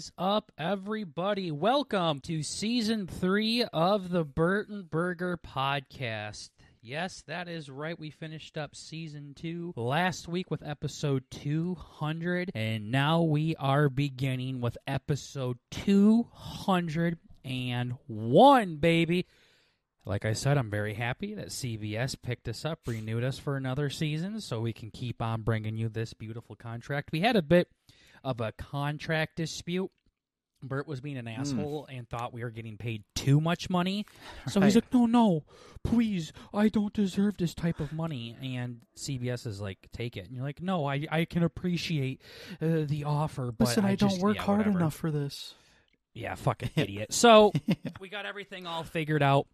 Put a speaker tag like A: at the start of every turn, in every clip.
A: is up, everybody? Welcome to season three of the Bert and Burger podcast. Yes, that is right. We finished up season two last week with episode 200, and now we are beginning with episode 201, baby. Like I said, I'm very happy that CBS picked us up, renewed us for another season, so we can keep on bringing you this beautiful contract. We had a bit of a contract dispute. Bert was being an
B: Hmm.
A: asshole and thought we were getting paid too much money. So he's like, no, no, please, I don't deserve this type of money. And CBS is like, take it. And you're like, no, I, I can appreciate uh, the offer, but
B: Listen, I,
A: just,
B: don't work
A: yeah,
B: hard
A: whatever."
B: enough for this.
A: Yeah, fucking idiot. So we got everything all figured out,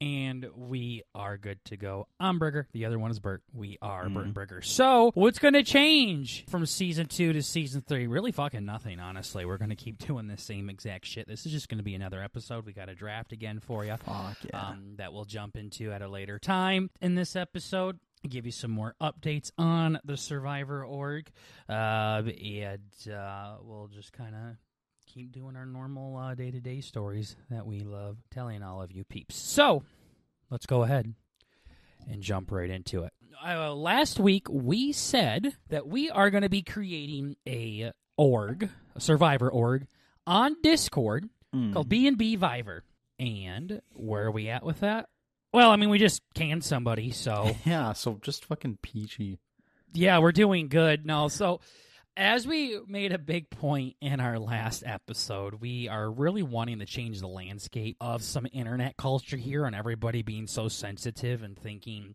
A: and we are good to go. I'm Burger. The other one is Bert. We are Bert and Burger. So what's going to change from season two to season three? Really, fucking nothing. Honestly, we're going to keep doing the same exact shit. This is just going to be another episode. We got a draft again for you.
B: Fuck yeah.
A: Um, that we'll jump into at a later time in this episode. Give you some more updates on the Survivor org, uh, and uh, we'll just kind of keep doing our normal day to day stories that we love telling all of you peeps. So let's go ahead and jump right into it. Uh, last week we said that we are going to be creating a org, a Survivor org, on Discord
B: Mm.
A: called B and B Viver. And where are we at with that? Well, I mean, we just canned somebody, so
B: yeah, so just fucking peachy.
A: yeah, we're doing good. No, so as we made a big point in our last episode, we are really wanting to change the landscape of some internet culture here and everybody being so sensitive and thinking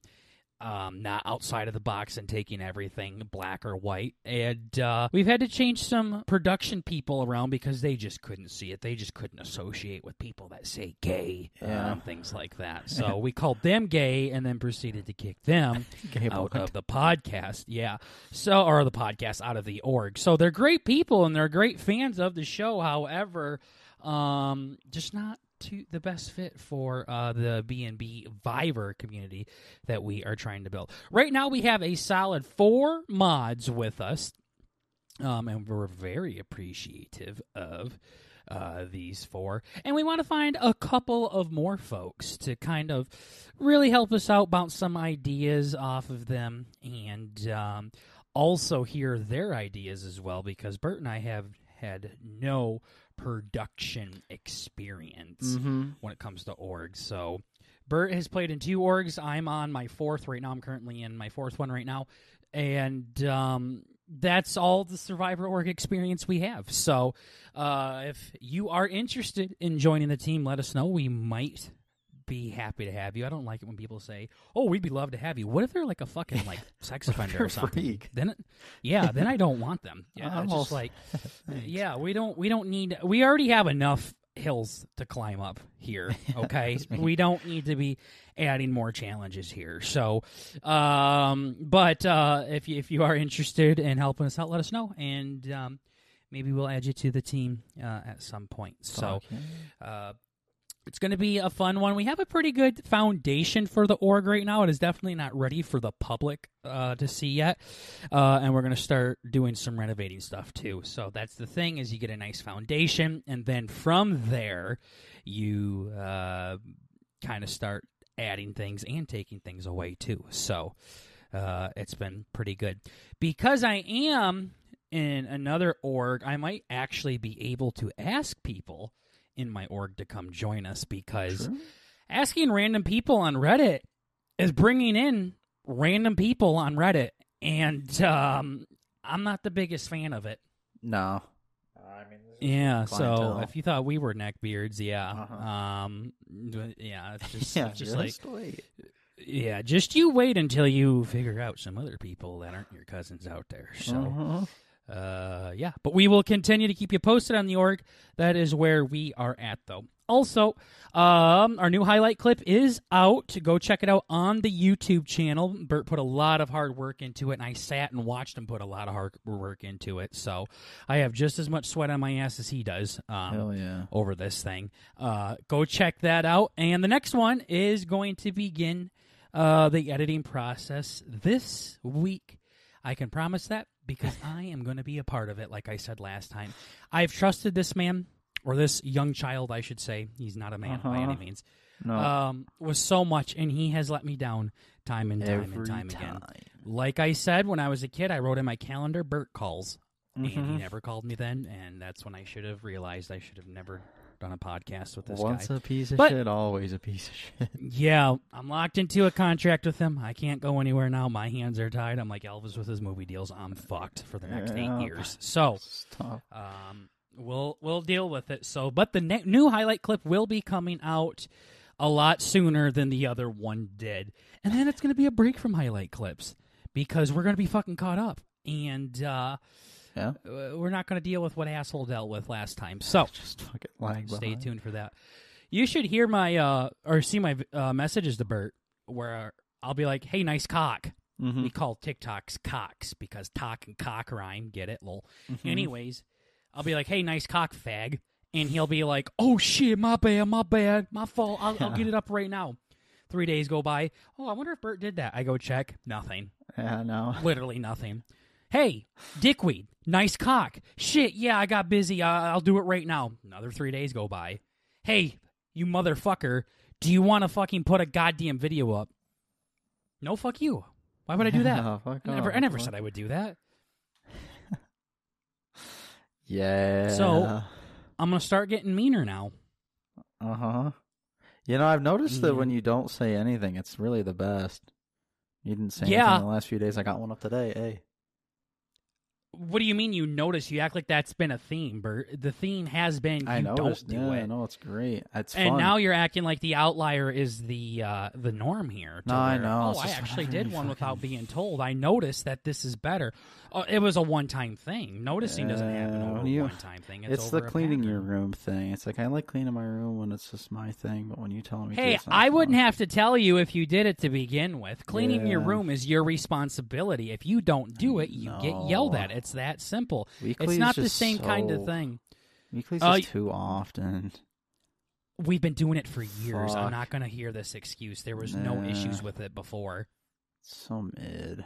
A: um, not outside of the box and taking everything black or white. And uh, we've had to change some production people around because they just couldn't see it. They just couldn't associate with people that say gay
B: Yeah.
A: and things like that. So we called them gay and then proceeded to kick them out
B: boy.
A: of the podcast. Yeah. So, or the podcast out of the org. So they're great people and they're great fans of the show. However, um, just not to the best fit for uh, the B and B Viver community that we are trying to build. Right now, we have a solid four mods with us, um, and we're very appreciative of uh, these four. And we want to find a couple of more folks to kind of really help us out, bounce some ideas off of them, and um, also hear their ideas as well, because Bert and I have had no production experience
B: Mm-hmm.
A: when it comes to orgs. So Bert has played in two orgs. I'm on my fourth right now. I'm currently in my fourth one right now. And um, that's all the Survivor org experience we have. So uh, if you are interested in joining the team, let us know. We might be happy to have you. I don't like it when people say, "Oh, we'd be love to have you." What if they're like a fucking like sex offender or something?
B: freak.
A: Then, it, yeah, then I don't want them. Yeah,
B: I'm
A: just like, yeah, we don't we don't need we already have enough hills to climb up here. Okay, we don't need to be adding more challenges here. So, um, but uh, if you, if you are interested in helping us out, let us know, and um, maybe we'll add you to the team uh, at some point. So.
B: Yeah.
A: Uh, it's going to be a fun one. We have a pretty good foundation for the org right now. It is definitely not ready for the public uh, to see yet, uh, and we're going to start doing some renovating stuff too. So that's the thing: is you get a nice foundation, and then from there, you uh, kind of start adding things and taking things away too. So uh, it's been pretty good because I am in another org. I might actually be able to ask people in my org to come join us because
B: True.
A: asking random people on Reddit is bringing in random people on Reddit, and um, I'm not the biggest fan of it.
B: No. I mean,
A: Yeah, so if you thought we were neckbeards, yeah,
B: Uh-huh.
A: um, yeah, it's just,
B: yeah,
A: it's just like,
B: wait.
A: yeah, just you wait until you figure out some other people that aren't your cousins out there. So,
B: Uh-huh.
A: Uh, yeah, but we will continue to keep you posted on the org. That is where we are at, though. Also, um, our new highlight clip is out. Go check it out on the YouTube channel. Bert put a lot of hard work into it, and I sat and watched him put a lot of hard work into it. So I have just as much sweat on my ass as he does. Um,
B: Hell yeah.
A: over this thing. Uh, go check that out. And the next one is going to begin uh, the editing process this week. I can promise that because I am going to be a part of it, like I said last time. I've trusted this man, or this young child, I should say. He's not a man by any
B: Uh-huh.
A: means.
B: No.
A: Um, was so much, and he has let me down time and time
B: Every
A: and time, again. Like I said when I was a kid, I wrote in my calendar, Bert calls. And he
B: Mhm.
A: never called me then, and that's when I should have realized I should have never done a podcast with this
B: Once
A: guy.
B: a piece of
A: But-
B: shit, always a piece of shit.
A: Yeah, I'm locked into a contract with him. I can't go anywhere now. My hands are tied. I'm like Elvis with his movie deals. I'm fucked for the next
B: Yeah.
A: eight years. So,
B: Stop.
A: um, we'll we'll deal with it. So, but the ne- new highlight clip will be coming out a lot sooner than the other one did, and then it's going to be a break from highlight clips because we're going to be fucking caught up, and uh,
B: Yeah.
A: uh, we're not going to deal with what asshole dealt with last time. So,
B: Just fucking lag
A: stay
B: behind.
A: tuned for that. You should hear my uh, or see my uh, messages to Bert where I'll be like, "Hey, nice cock."
B: Mhm.
A: We call TikToks cocks because talk and cock rhyme. Get it? Lol.
B: Mhm.
A: Anyways, I'll be like, "Hey, nice cock, fag," and he'll be like, "Oh shit, my bad, my bad, my fault. I'll, I'll get it up right now." Three days go by. Oh, I wonder if Bert did that. I go check. Nothing.
B: Yeah, no.
A: Literally nothing. Hey, dickweed, nice cock. Shit, yeah, I got busy. Uh, I'll do it right now. Another three days go by. Hey, you motherfucker, do you want to fucking put a goddamn video up? No, fuck you. Why would I do that?
B: Yeah, fuck
A: I never,
B: off.
A: I never said I would do that.
B: Yeah.
A: So- I'm gonna start getting meaner now.
B: Uh huh. You know, I've noticed that when you don't say anything, it's really the best. You didn't say
A: Yeah.
B: anything in the last few days. I got one up today. Hey.
A: What do you mean you notice? You act like that's been a theme, Bert. The theme has been you
B: I noticed.
A: don't do
B: yeah,
A: it.
B: no, it's great. It's
A: And
B: fun.
A: now you're acting like the outlier is the uh, the norm here. to
B: No, I know,
A: Oh, I actually did
B: you
A: one without
B: fucking-
A: being told. I noticed that this is better. Uh, it was a one time thing. Noticing doesn't happen
B: Yeah,
A: over a one time thing. It's,
B: it's the cleaning your room thing. It's like I like cleaning my room when it's just my thing, but when you tell me, to,
A: Hey,
B: not
A: I wouldn't
B: fun.
A: have to tell you if you did it to begin with. Cleaning your room is your responsibility. If you don't do it, you get yelled at. It's that simple.
B: Weekly's
A: it's not the same kind of
B: so-
A: thing.
B: Weekly's
A: Uh,
B: just too often.
A: We've been doing it for years. I'm not going to hear this excuse. There was no issues with it before.
B: So mid.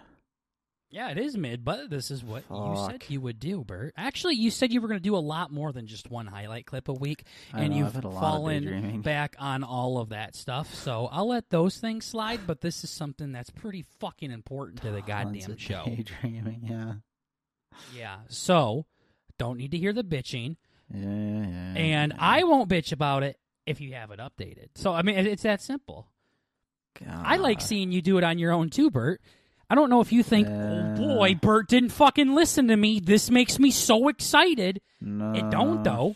A: Yeah, it is mid, but this is what you said you would do, Bert. Actually, you said you were going to do a lot more than just one highlight clip a week, and
B: know,
A: you've
B: I've had a lot of
A: fallen back on all of that stuff. So I'll let those things slide, but this is something that's pretty fucking important to the goddamn show.
B: Daydreaming, yeah.
A: Yeah, so don't need to hear the bitching,
B: Yeah, yeah.
A: and
B: yeah.
A: I won't bitch about it if you have it updated. So I mean, it's that simple. I like seeing you do it on your own too, Bert. I don't know if you think, oh,
B: Yeah.
A: oh boy, Bert didn't fucking listen to me. This makes me so excited.
B: No.
A: It don't though.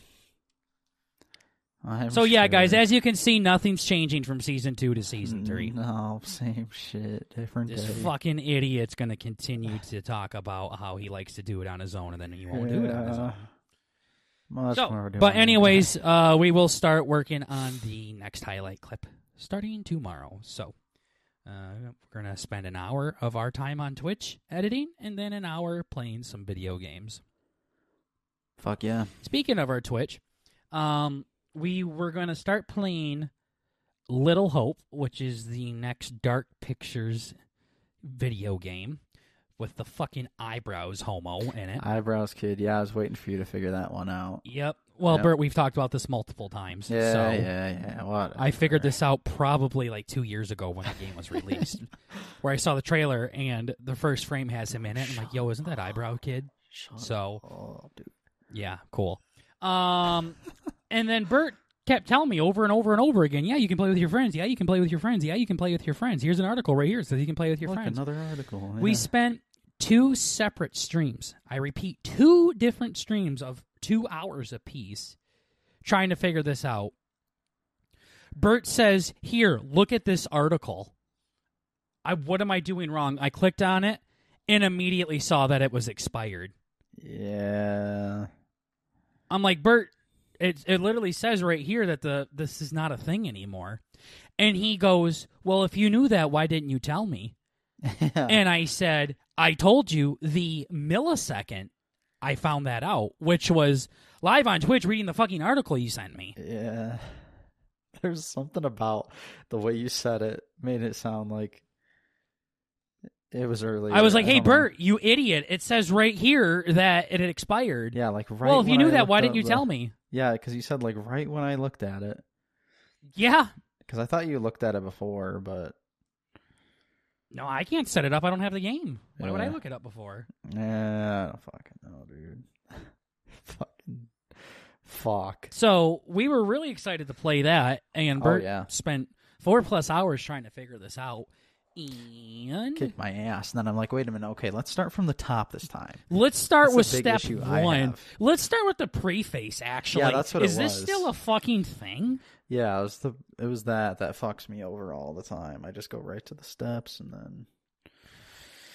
B: I'm
A: So yeah, guys, as you can see, nothing's changing from season two to season three.
B: No, same shit, different
A: This
B: day.
A: fucking idiot's gonna continue to talk about how he likes to do it on his own, and then he won't do it on his own.
B: Well,
A: So,
B: what we're doing
A: but anyways, uh, we will start working on the next highlight clip starting tomorrow. So uh, we're gonna spend an hour of our time on Twitch editing, and then an hour playing some video games.
B: fuck yeah.
A: Speaking of our Twitch, um, we were going to start playing Little Hope, which is the next Dark Pictures video game with the fucking eyebrows homo in it.
B: Eyebrows kid. Yeah, I was waiting for you to figure that one out.
A: yep. Well,
B: Yep.
A: Bert, we've talked about this multiple times.
B: Yeah,
A: so
B: yeah, yeah.
A: I figured this out probably like two years ago when the game was released, where I saw the trailer and the first frame has him in it. I'm like, yo, isn't that eyebrow kid?
B: Shut
A: So
B: up, dude.
A: Yeah, cool. Um, and then Bert kept telling me over and over and over again, yeah, you can play with your friends. Yeah, you can play with your friends. Yeah, you can play with your friends. Here's an article right here that says you can play with your
B: Look,
A: friends.
B: another article.
A: We spent two separate streams. I repeat, two different streams of two hours apiece trying to figure this out. Bert says, "Here, look at this article." I what am I doing wrong? I clicked on it and immediately saw that it was expired.
B: Yeah.
A: I'm like, Bert, it it literally says right here that the this is not a thing anymore. And he goes, Well, if you knew that, why didn't you tell me? And I said, I told you the millisecond I found that out, which was live on Twitch reading the fucking article you sent me.
B: Yeah. There's something about the way you said it made it sound like It was early.
A: I was like, "Hey,
B: don't know.
A: Bert, you idiot! It says right here that it had expired."
B: Yeah, like right.
A: well, if you knew
B: I
A: that, why didn't you
B: up
A: tell me?
B: Yeah, because you said like right when I looked at it.
A: Yeah.
B: Because I thought you looked at it before, but
A: No, I can't set it up. I don't have the game. Why would I look it up before?
B: nah, I don't fucking know, dude. fucking fuck.
A: So we were really excited to play that, and
B: Oh,
A: Bert
B: yeah.
A: spent four plus hours trying to figure this out. And
B: Kicked my ass, and then I'm like, wait a minute, okay, let's start from the top this time.
A: let's start
B: That's
A: with step one. Let's start with the preface. Actually,
B: Yeah, that's what it
A: is this still a fucking thing?
B: Yeah, it was the it was that that fucks me over all the time. I just go right to the steps and then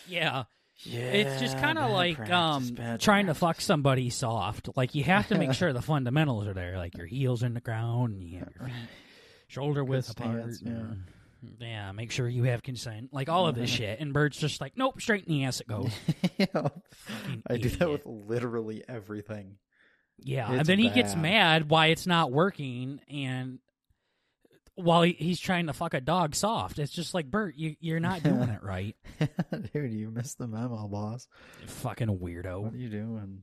A: Yeah,
B: yeah,
A: it's just kind of like
B: practice,
A: um
B: bad
A: trying to fuck somebody soft. Like you have to make sure the fundamentals are there, like your heels in the ground, and you have your feet shoulder width apart.
B: stance, yeah.
A: And- yeah, make sure you have consent. Like all of this shit. And Bert's just like, nope, straight in the ass it goes.
B: yeah. I do that with literally everything.
A: Yeah, and
B: It's
A: then he gets
B: bad.
A: mad why it's not working, and while he, he's trying to fuck a dog soft, it's just like Bert, you you're not doing it right,
B: Dude, you missed the memo, boss.
A: you fucking
B: What
A: weirdo.
B: are you doing?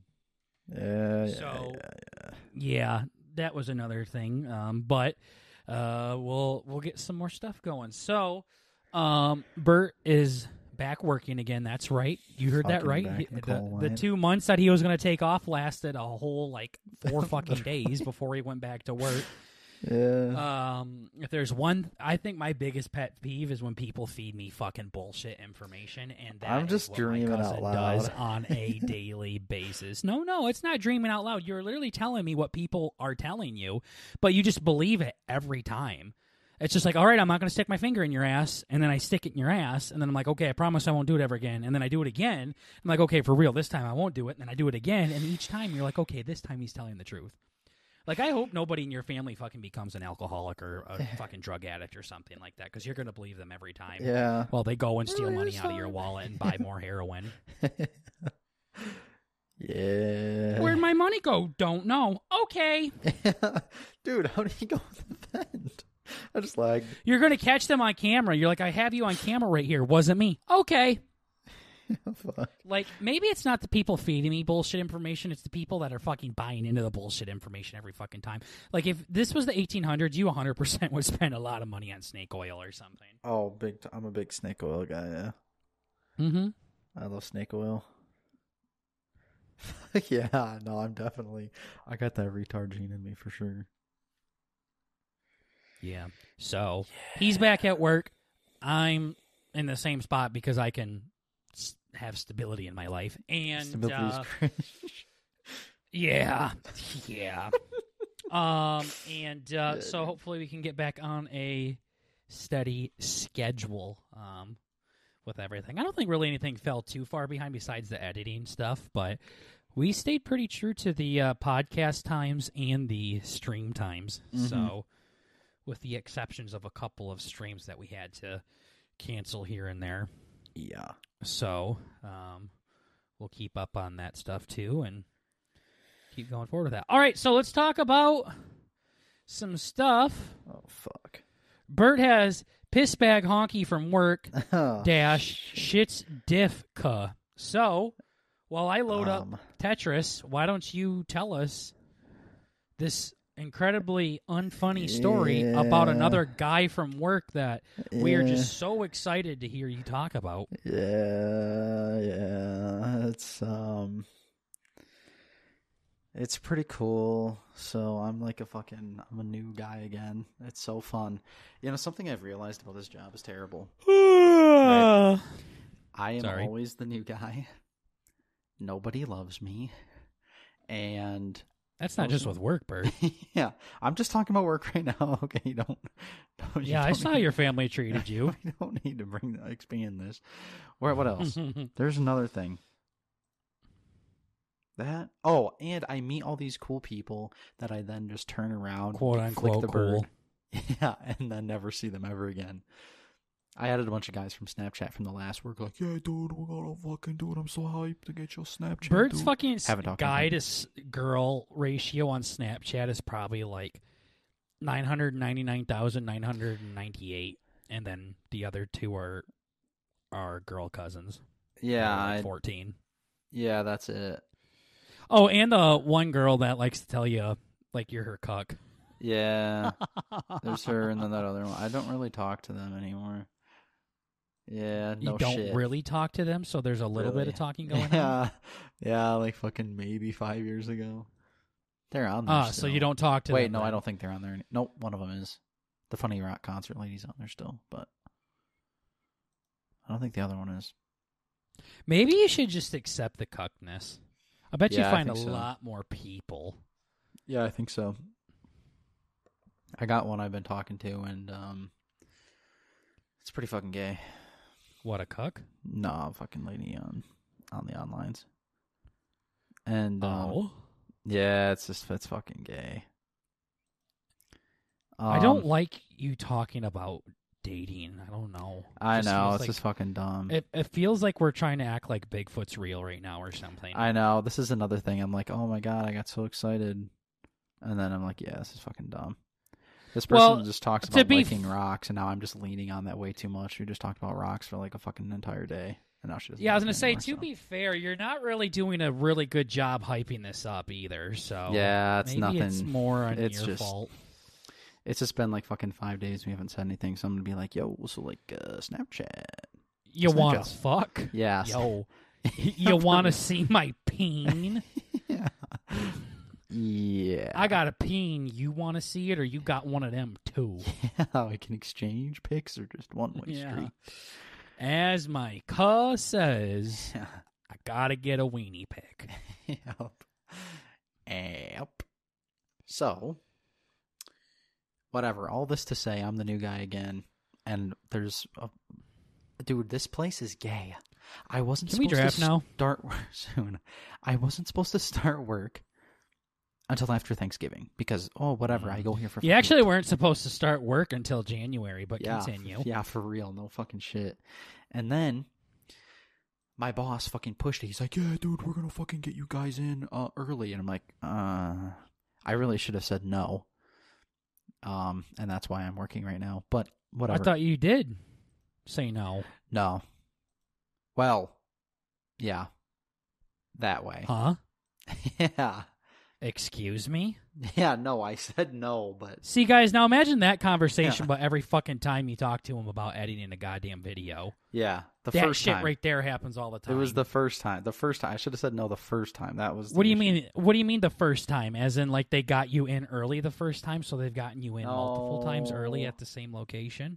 B: Yeah, yeah,
A: So-
B: yeah, yeah.
A: Yeah, that was another thing. Um, but uh, we'll we'll get some more stuff going. So, um, Bert is back working again. That's right. You heard that right.
B: back the
A: the, two months that he was going to take off lasted a whole like four fucking days before he went back to work.
B: Yeah.
A: Um, if there's one, I think my biggest pet peeve is when people feed me fucking bullshit information, and that
B: I'm just dreaming out loud.
A: does on a daily basis. No, no, it's not dreaming out loud. You're literally telling me what people are telling you, but you just believe it every time. It's just like, all right, I'm not going to stick my finger in your ass, and then I stick it in your ass, and then I'm like, okay, I promise I won't do it ever again, and then I do it again. I'm like, okay, for real, this time I won't do it, and then I do it again, and each time you're like, okay, this time he's telling the truth. Like, I hope nobody in your family fucking becomes an alcoholic or a fucking drug addict or something like that, because you're going to believe them every time.
B: yeah.
A: Well, they go and steal money out of your wallet and buy more heroin.
B: yeah.
A: Where'd my money go? Don't know. Okay.
B: Dude, how did he go with the vent? I just lagged.
A: You're going to catch them on camera. You're like, I have you on camera right here. Wasn't me. Okay.
B: Fuck.
A: Like, maybe it's not the people feeding me bullshit information. It's the people that are fucking buying into the bullshit information every fucking time. Like, if this was the 1800s, you 100% would spend a lot of money on snake oil or something.
B: Oh, big! T- I'm a big snake oil guy. Yeah,
A: Mm-hmm.
B: I love snake oil. yeah, no, I'm definitely. I got that retard gene in me for sure.
A: Yeah. So he's back at work. I'm in the same spot because I can have stability in my life. And uh,
B: cringe.
A: yeah, yeah. um, and uh, so hopefully we can get back on a steady schedule. Um, with everything, I don't think really anything fell too far behind besides the editing stuff, but we stayed pretty true to the uh, podcast times and the stream times.
B: Mhm.
A: So, with the exceptions of a couple of streams that we had to cancel here and there.
B: Yeah.
A: So, um, we'll keep up on that stuff too and keep going forward with that. All right, so let's talk about some stuff.
B: Oh fuck.
A: Bert has piss bag honky from work
B: Oh,
A: dash shits diffka. So, while I load up
B: um,
A: Tetris, why don't you tell us this incredibly unfunny story about another guy from work that we are just so excited to hear you talk about?
B: Yeah, yeah. It's um. It's pretty cool. So I'm like a fucking I'm a new guy again. It's so fun. You know something I've realized about this job is terrible. I am
A: Sorry.
B: always the new guy. Nobody loves me. And
A: That's not just with work, Bert.
B: yeah, I'm just talking about work right now. Okay, you don't. don't you
A: Yeah, I
B: don't
A: saw
B: need-
A: your family treated you.
B: I don't need to bring expand this. Where? What else? There's another thing. That oh, and I meet all these cool people that I then just turn around,
A: Quote unquote
B: the
A: cool.
B: bird, yeah, and then never see them ever again. I added a bunch of guys from Snapchat from the last work, like, yeah, dude, we're gotta fucking do it. I'm so hyped to get your Snapchat.
A: Bird's
B: dude."
A: fucking s-
B: Haven't talked to
A: guy to girl ratio on Snapchat is probably like 999,998. And then the other two are our girl cousins.
B: Yeah,
A: They're like
B: I,
A: fourteen.
B: yeah, that's it.
A: Oh, and the one girl that likes to tell you like you're her cuck.
B: Yeah, there's her, and then that other one. I don't really talk to them anymore. Yeah, no
A: you don't
B: shit.
A: really talk to them, so there's a little bit of talking going on.
B: yeah, yeah, like fucking maybe five years ago. They're on there.
A: Ah, so you don't talk to
B: Wait,
A: them.
B: no, I don't think they're on there. Any- nope, one of them is. The Funny Rock concert lady's on there still, but I don't think the other one is.
A: Maybe you should just accept the cuckness. I bet you
B: Yeah, I
A: find a
B: so.
A: lot more people.
B: Yeah, I think so. I got one I've been talking to, and um, it's pretty fucking gay.
A: What a cuck!
B: No, fucking lady on on the onlines, and um,
A: Oh,
B: yeah, it's just it's fucking gay.
A: I don't
B: Um,
A: like you talking about dating. I don't know. It
B: I know it's
A: like-
B: just fucking dumb.
A: It, it feels like we're trying to act like Bigfoot's real right now or something.
B: I know this is another thing. I'm like, oh my god, I got so excited, and then I'm like, yeah, this is fucking dumb. This person
A: Well,
B: just talks about
A: be
B: liking
A: f-
B: rocks, and now I'm just leaning on that way too much. We just talked about rocks for like a fucking entire day, and now she doesn't.
A: yeah, I was gonna say.
B: anymore,
A: To
B: so.
A: be fair, you're not really doing a really good job hyping this up either. So
B: yeah, it's nothing.
A: it's more on
B: It's
A: your
B: just-
A: fault.
B: It's just been like fucking five days. We haven't said anything, so I'm gonna be like, yo, so like uh, Snapchat.
A: You want to fuck?
B: Yeah,
A: Yo, you want to see my peen?
B: yeah. Yeah.
A: I got a peen. You want to see it, or you got one of them too?
B: Yeah, we can exchange pics or just one way
A: Yeah.
B: street.
A: As my cuss says,
B: Yeah.
A: I gotta get a weenie pick.
B: yep. Yep. So, whatever. All this to say, I'm the new guy again, and there's, a, dude, this place is gay. I wasn't.
A: Can we
B: supposed
A: draft
B: to
A: now?
B: Start soon. I wasn't supposed to start work until after Thanksgiving because oh whatever. I go here for
A: You actually weren't supposed to start work until January, but
B: yeah,
A: continue.
B: Yeah, for real. No fucking shit. And then my boss fucking pushed it. He's like, "Yeah, dude, we're gonna fucking get you guys in uh, early." And I'm like, "Uh, I really should have said no." Um, and that's why I'm working right now. But whatever.
A: I thought you did say no.
B: no. Well, yeah, that way.
A: Huh?
B: yeah,
A: Excuse me?
B: yeah. No, I said no, but
A: See, guys, now imagine that conversation, but every fucking time you talk to him about editing a goddamn video.
B: yeah, the
A: that
B: first
A: shit
B: time.
A: right there happens all the time.
B: It was the first time. The first time. I should have said no the first time. That was.
A: What do you
B: issue.
A: mean? What do you mean the first time? As in, like they got you in early the first time, so they've gotten you in multiple times early at the same location.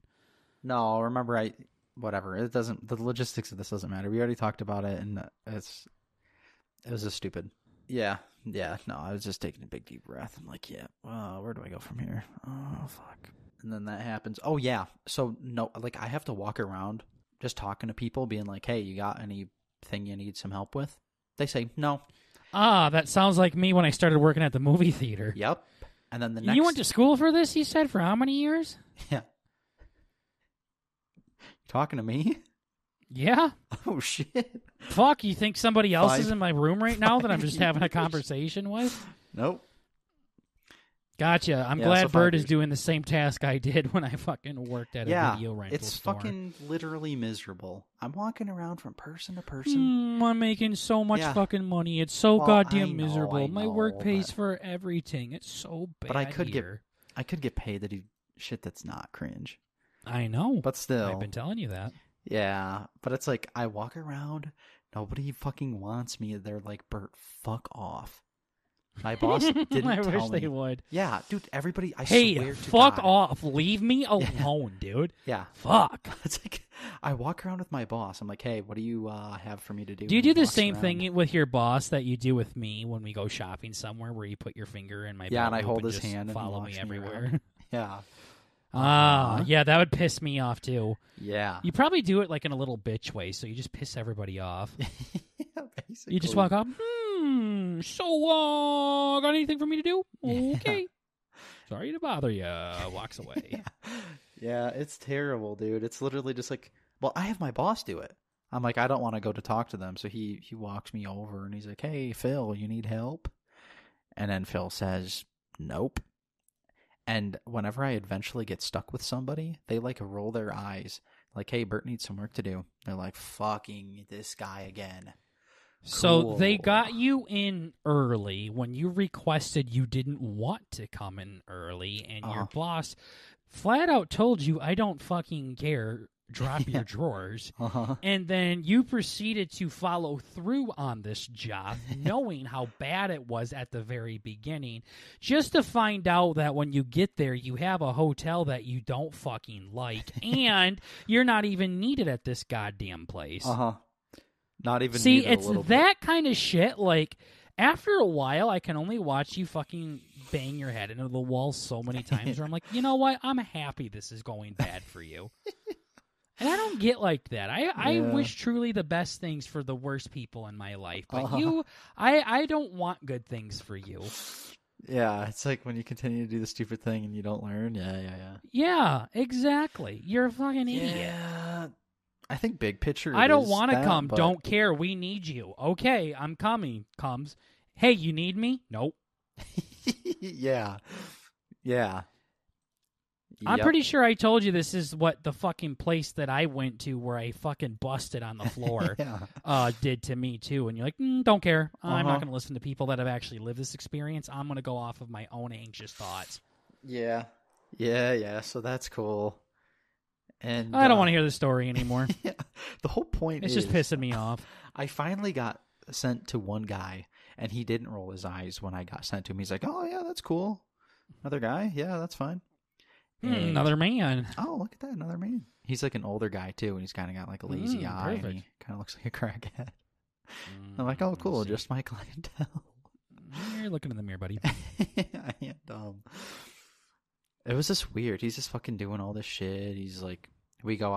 B: No, remember I whatever. It doesn't the logistics of this doesn't matter. We already talked about it and it's it was just stupid. Yeah. Yeah, no, I was just taking a big deep breath. I'm like, yeah, well, where do I go from here? Oh fuck. And then that happens. Oh yeah. So no like I have to walk around just talking to people, being like, Hey, you got anything you need some help with? They say no.
A: Ah, that sounds like me when I started working at the movie theater.
B: Yep. And then the next
A: You went to school for this? You said for how many years?
B: Yeah. Talking to me?
A: Yeah.
B: Oh shit.
A: Fuck, you think somebody else is in my room right now that I'm just having a conversation with?
B: Nope.
A: Gotcha. I'm
B: Yeah,
A: glad
B: so five
A: Bert is
B: years.
A: doing the same task I did when I fucking worked at a
B: yeah,
A: video rental
B: it's
A: store.
B: fucking literally miserable. I'm walking around from person to person.
A: Mm, I'm making so much
B: Yeah.
A: fucking money. It's so
B: Well,
A: goddamn
B: know,
A: miserable.
B: I
A: My
B: know,
A: work pays
B: but-
A: for everything. It's so bad
B: But I could get-
A: here.
B: I could get paid to do shit that's not cringe,
A: I know.
B: but still,
A: I've been telling you that.
B: Yeah. But it's like I walk around, nobody fucking wants me. They're like, Bert, fuck off. My boss didn't
A: I
B: tell
A: wish
B: me.
A: they would.
B: Yeah, dude. Everybody, I
A: hey,
B: swear to
A: fuck
B: God.
A: off. Leave me alone, dude.
B: Yeah,
A: Fuck.
B: it's like I walk around with my boss. I'm like, hey, what do you uh, have for me to do?
A: Do you do the same
B: around.
A: thing with your boss that you do with me when we go shopping somewhere, where you put your finger in my
B: Yeah, and I hold his hand and
A: follow me
B: me
A: everywhere?
B: around. Yeah,
A: ah,
B: Uh-huh.
A: yeah, that would piss me off too.
B: yeah.
A: You probably do it like in a little bitch way, so you just piss everybody off.
B: yeah basically.
A: You just walk up. Hmm. So, uh, got anything for me to do?
B: Yeah.
A: Okay. Sorry to bother you. Walks away.
B: Yeah, it's terrible, dude. It's literally just like, well, I have my boss do it. I'm like, I don't want to go to talk to them, so he he walks me over and he's like, "Hey, Phil, you need help?" And then Phil says, "Nope." And whenever I eventually get stuck with somebody, they like roll their eyes like, "Hey, Bert needs some work to do." They're like, "Fucking this guy again."
A: So they got you in early when you requested you didn't want to come in early, and your
B: Uh-huh.
A: boss flat out told you, "I don't fucking care. Drop your drawers."
B: Uh huh.
A: And then you proceeded to follow through on this job, knowing how bad it was at the very beginning, just to find out that when you get there, you have a hotel that you don't fucking like, and you're not even needed at this goddamn place.
B: Uh huh. Not even.
A: See,
B: needed a
A: it's
B: little bit.
A: that kind of shit. Like, after a while, I can only watch you fucking bang your head into the wall so many times where I'm like, you know what? I'm happy this is going bad for you. and I don't get like that. I, I
B: Yeah.
A: wish truly the best things for the worst people in my life. But
B: Uh-huh.
A: you, I, I don't want good things for you.
B: Yeah, it's like when you continue to do the stupid thing and you don't learn. Yeah, yeah, yeah.
A: Yeah, exactly. You're a fucking idiot.
B: Yeah. I think big picture.
A: I don't want to come.
B: but-
A: Don't care. We need you. Okay, I'm coming. Comes. Hey, you need me? Nope.
B: yeah. Yeah.
A: I'm
B: Yep.
A: pretty sure I told you this is what the fucking place that I went to where I fucking busted on the floor
B: yeah.
A: uh, did to me too. And you're like, mm, don't care. I'm not
B: Uh-huh.
A: going to listen to people that have actually lived this experience. I'm going to go off of my own anxious thoughts.
B: Yeah. Yeah, yeah. So that's cool. And
A: I don't
B: uh,
A: want to hear the story anymore.
B: Yeah. The whole point
A: it's
B: is
A: just pissing me off.
B: I finally got sent to one guy and he didn't roll his eyes when I got sent to him. He's like, "Oh, yeah, that's cool." Another guy? Yeah, that's fine.
A: Hmm,
B: And-
A: another man.
B: Oh, look at that, another man. He's like an older guy too, and he's kind of got like a lazy
A: Mm,
B: eye, and
A: perfect.
B: he kind of looks like a crackhead. I'm like, oh,
A: Mm,
B: cool,
A: see.
B: just my clientele.
A: You're looking in the mirror, buddy.
B: I am dumb. It was just weird. He's just fucking doing all this shit. He's like, we go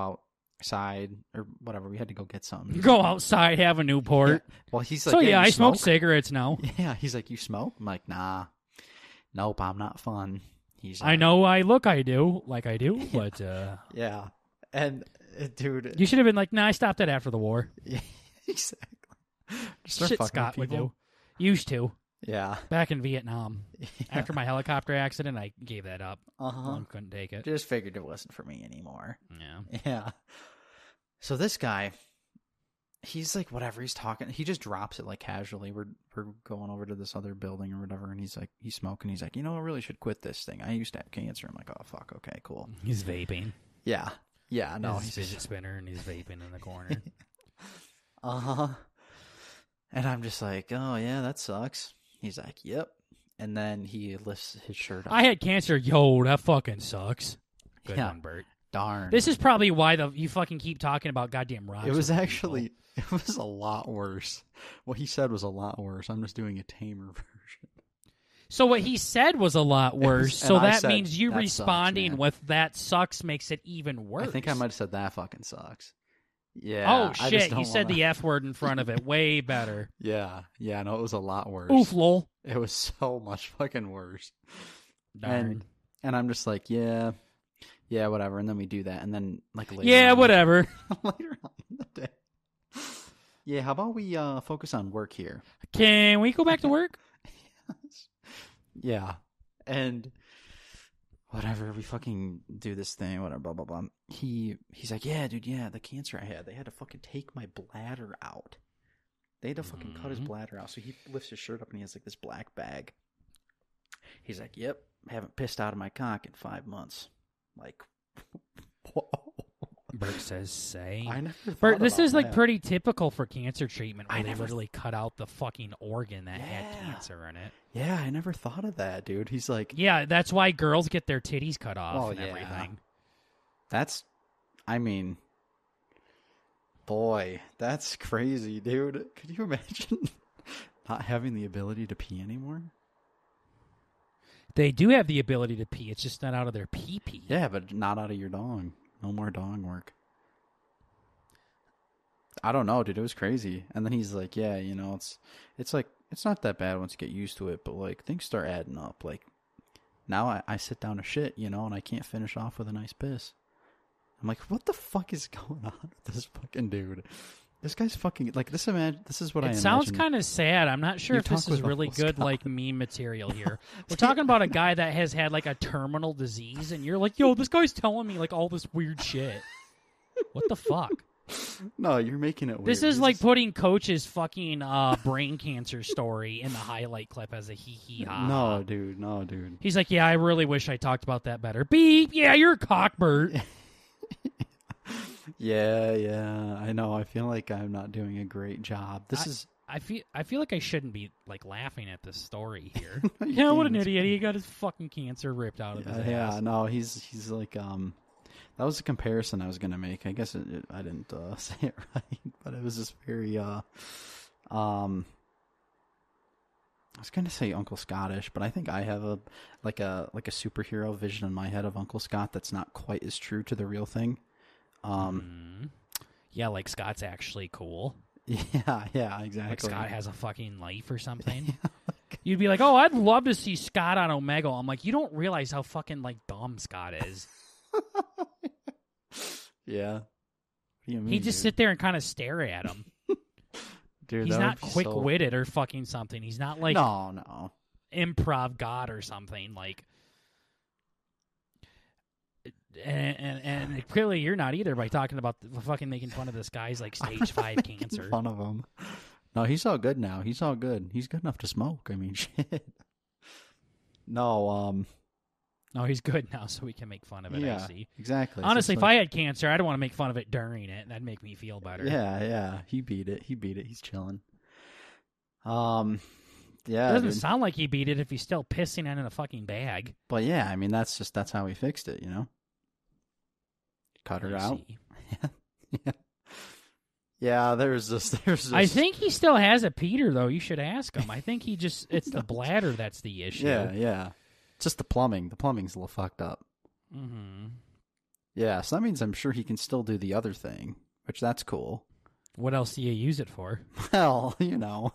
B: outside or whatever. We had to go get something.
A: Go outside, have a Newport.
B: Well, he's like,
A: so
B: yeah,
A: yeah,
B: you
A: I smoke
B: smoke?
A: cigarettes now.
B: Yeah, he's like, you smoke? I'm like, nah, nope, I'm not fun. He's,
A: I know I look I do, like I do, but uh,
B: Yeah, and uh, dude,
A: you should have been like, nah, I stopped that after the war.
B: yeah, exactly. Just
A: Shit
B: fucking
A: Scott would do. Used to.
B: Yeah.
A: Back in Vietnam. After my helicopter accident, I gave that up.
B: uh huh.
A: Couldn't take it.
B: Just figured it wasn't for me anymore.
A: Yeah.
B: Yeah. So this guy, he's like whatever. He's talking. He just drops it like casually. We're we're going over to this other building or whatever, and he's like he's smoking. He's like, you know, I really should quit this thing. I used to have cancer. I'm like, oh fuck. Okay, cool.
A: He's vaping.
B: Yeah. Yeah. No.
A: His
B: He's
A: fidget spinner and he's vaping in the corner.
B: uh huh. And I'm just like, oh yeah, that sucks. He's like, yep. And then he lifts his shirt up.
A: I had cancer. Yo, that fucking sucks. Good
B: Yeah.
A: one, Bert.
B: Darn.
A: This is probably why the you fucking keep talking about goddamn rocks.
B: It was
A: with people.
B: actually it was a lot worse. What he said was a lot worse. I'm just doing a tamer version.
A: So what he said was a lot worse.
B: and
A: so that
B: said,
A: means you
B: "That
A: responding
B: man."
A: with "that sucks" makes it even worse.
B: I think I might have said that fucking sucks. Yeah.
A: oh
B: I just
A: shit!
B: don't
A: You said
B: wanna-
A: the f word in front of it. Way better.
B: Yeah. Yeah. No, it was a lot worse.
A: Oof, lol.
B: It was so much fucking worse.
A: Darn.
B: And and I'm just like, yeah, yeah, whatever. And then we do that, and then like later
A: yeah,
B: on-
A: whatever.
B: later on in the day. Yeah. How about we uh focus on work here?
A: Can we go back to work?
B: Yeah. And whatever, we fucking do this thing, whatever, blah blah blah. He he's like, Yeah, dude, yeah, the cancer I had, they had to fucking take my bladder out. They had to fucking cut his
A: Mhm.
B: bladder out. So he lifts his shirt up and he has like this black bag. He's like, Yep, haven't pissed out of my cock in five months. Like whoa.
A: Bert says, "Say."
B: I never
A: Bert, this
B: about
A: is like
B: that.
A: pretty typical for cancer treatment, where
B: I
A: they
B: never-
A: literally cut out the fucking organ that had cancer in it.
B: Yeah, I never thought of that, dude. He's like
A: Yeah, that's why girls get their titties cut off
B: Well,
A: and
B: yeah.
A: everything.
B: That's, I mean, boy, that's crazy, dude. Could you imagine not having the ability to pee anymore?
A: They do have the ability to pee; it's just not out of their pee pee.
B: Yeah, but not out of your dong. No more dong work. I don't know, dude. It was crazy. And then he's like, "Yeah, you know, it's it's like it's not that bad once you get used to it, but like things start adding up. Like now, I, I sit down to shit, you know, and I can't finish off with a nice piss. I'm like, what the fuck is going on with this fucking dude? This guy's fucking like this. Imagine this is what I am.
A: it sounds kind of sad. I'm not sure
B: You
A: if this is really good,
B: Scott.
A: like meme material here. We're talking about a guy that has had like a terminal disease, and you're like, "Yo, this guy's telling me like all this weird shit." What the fuck?
B: No, you're making it weird.
A: This is like putting Coach's fucking uh, brain cancer story in the highlight clip as a hee hee ha.
B: No, dude. No, dude.
A: He's like, yeah, I really wish I talked about that better. Beep. Yeah, you're a cockbird.
B: Yeah, yeah. I know. I feel like I'm not doing a great job. This
A: I-
B: is.
A: I feel I feel like I shouldn't be like laughing at this story here.
B: You
A: yeah, what an idiot! He got his fucking cancer ripped out of
B: Yeah,
A: his
B: yeah,
A: ass.
B: no, he's he's like um, that was a comparison I was gonna make. I guess it, it, I didn't uh, say it right, but it was just very uh, um, I was gonna say Uncle Scottish, but I think I have a like a like a superhero vision in my head of Uncle Scott that's not quite as true to the real thing. Um,
A: Mhm. Yeah, like Scott's actually cool.
B: yeah, yeah, exactly.
A: Like Scott has a fucking life or something. You'd be like, "Oh, I'd love to see Scott on Omegle." I'm like, "You don't realize how fucking like dumb Scott is."
B: yeah. What do you mean,
A: he just
B: dude?
A: sit there and kind of stare at him.
B: Dude,
A: He's not quick
B: so-
A: witted or fucking something. He's not like
B: no, no.
A: improv god or something like. And, and and clearly you're not either by talking about the, fucking making fun of this guy's like stage five cancer.
B: Fun of him. No, he's all good now. He's all good. He's good enough to smoke. I mean, shit. No, um,
A: No, he's good now, so we can make fun of it.
B: yeah,
A: I see.
B: exactly. It's
A: Honestly,
B: just
A: if I had cancer, I'd want to make fun of it during it, and that'd make me feel better.
B: like- yeah, yeah, he beat it. He beat it. He's chilling. Um, yeah,
A: it doesn't
B: dude.
A: sound like he beat it if he's still pissing out in a fucking bag.
B: but yeah, I mean, that's just that's how he fixed it. You know, cut her
A: I
B: out.
A: see.
B: yeah, yeah. There's just there's. Just,
A: I think he still has a Peter though. You should ask him. I think he just it's the bladder that's the issue.
B: Yeah, yeah. Just the plumbing. The plumbing's a little fucked up.
A: hmm
B: Yeah, so that means I'm sure he can still do the other thing, which that's cool.
A: What else do you use it for?
B: Well, you know,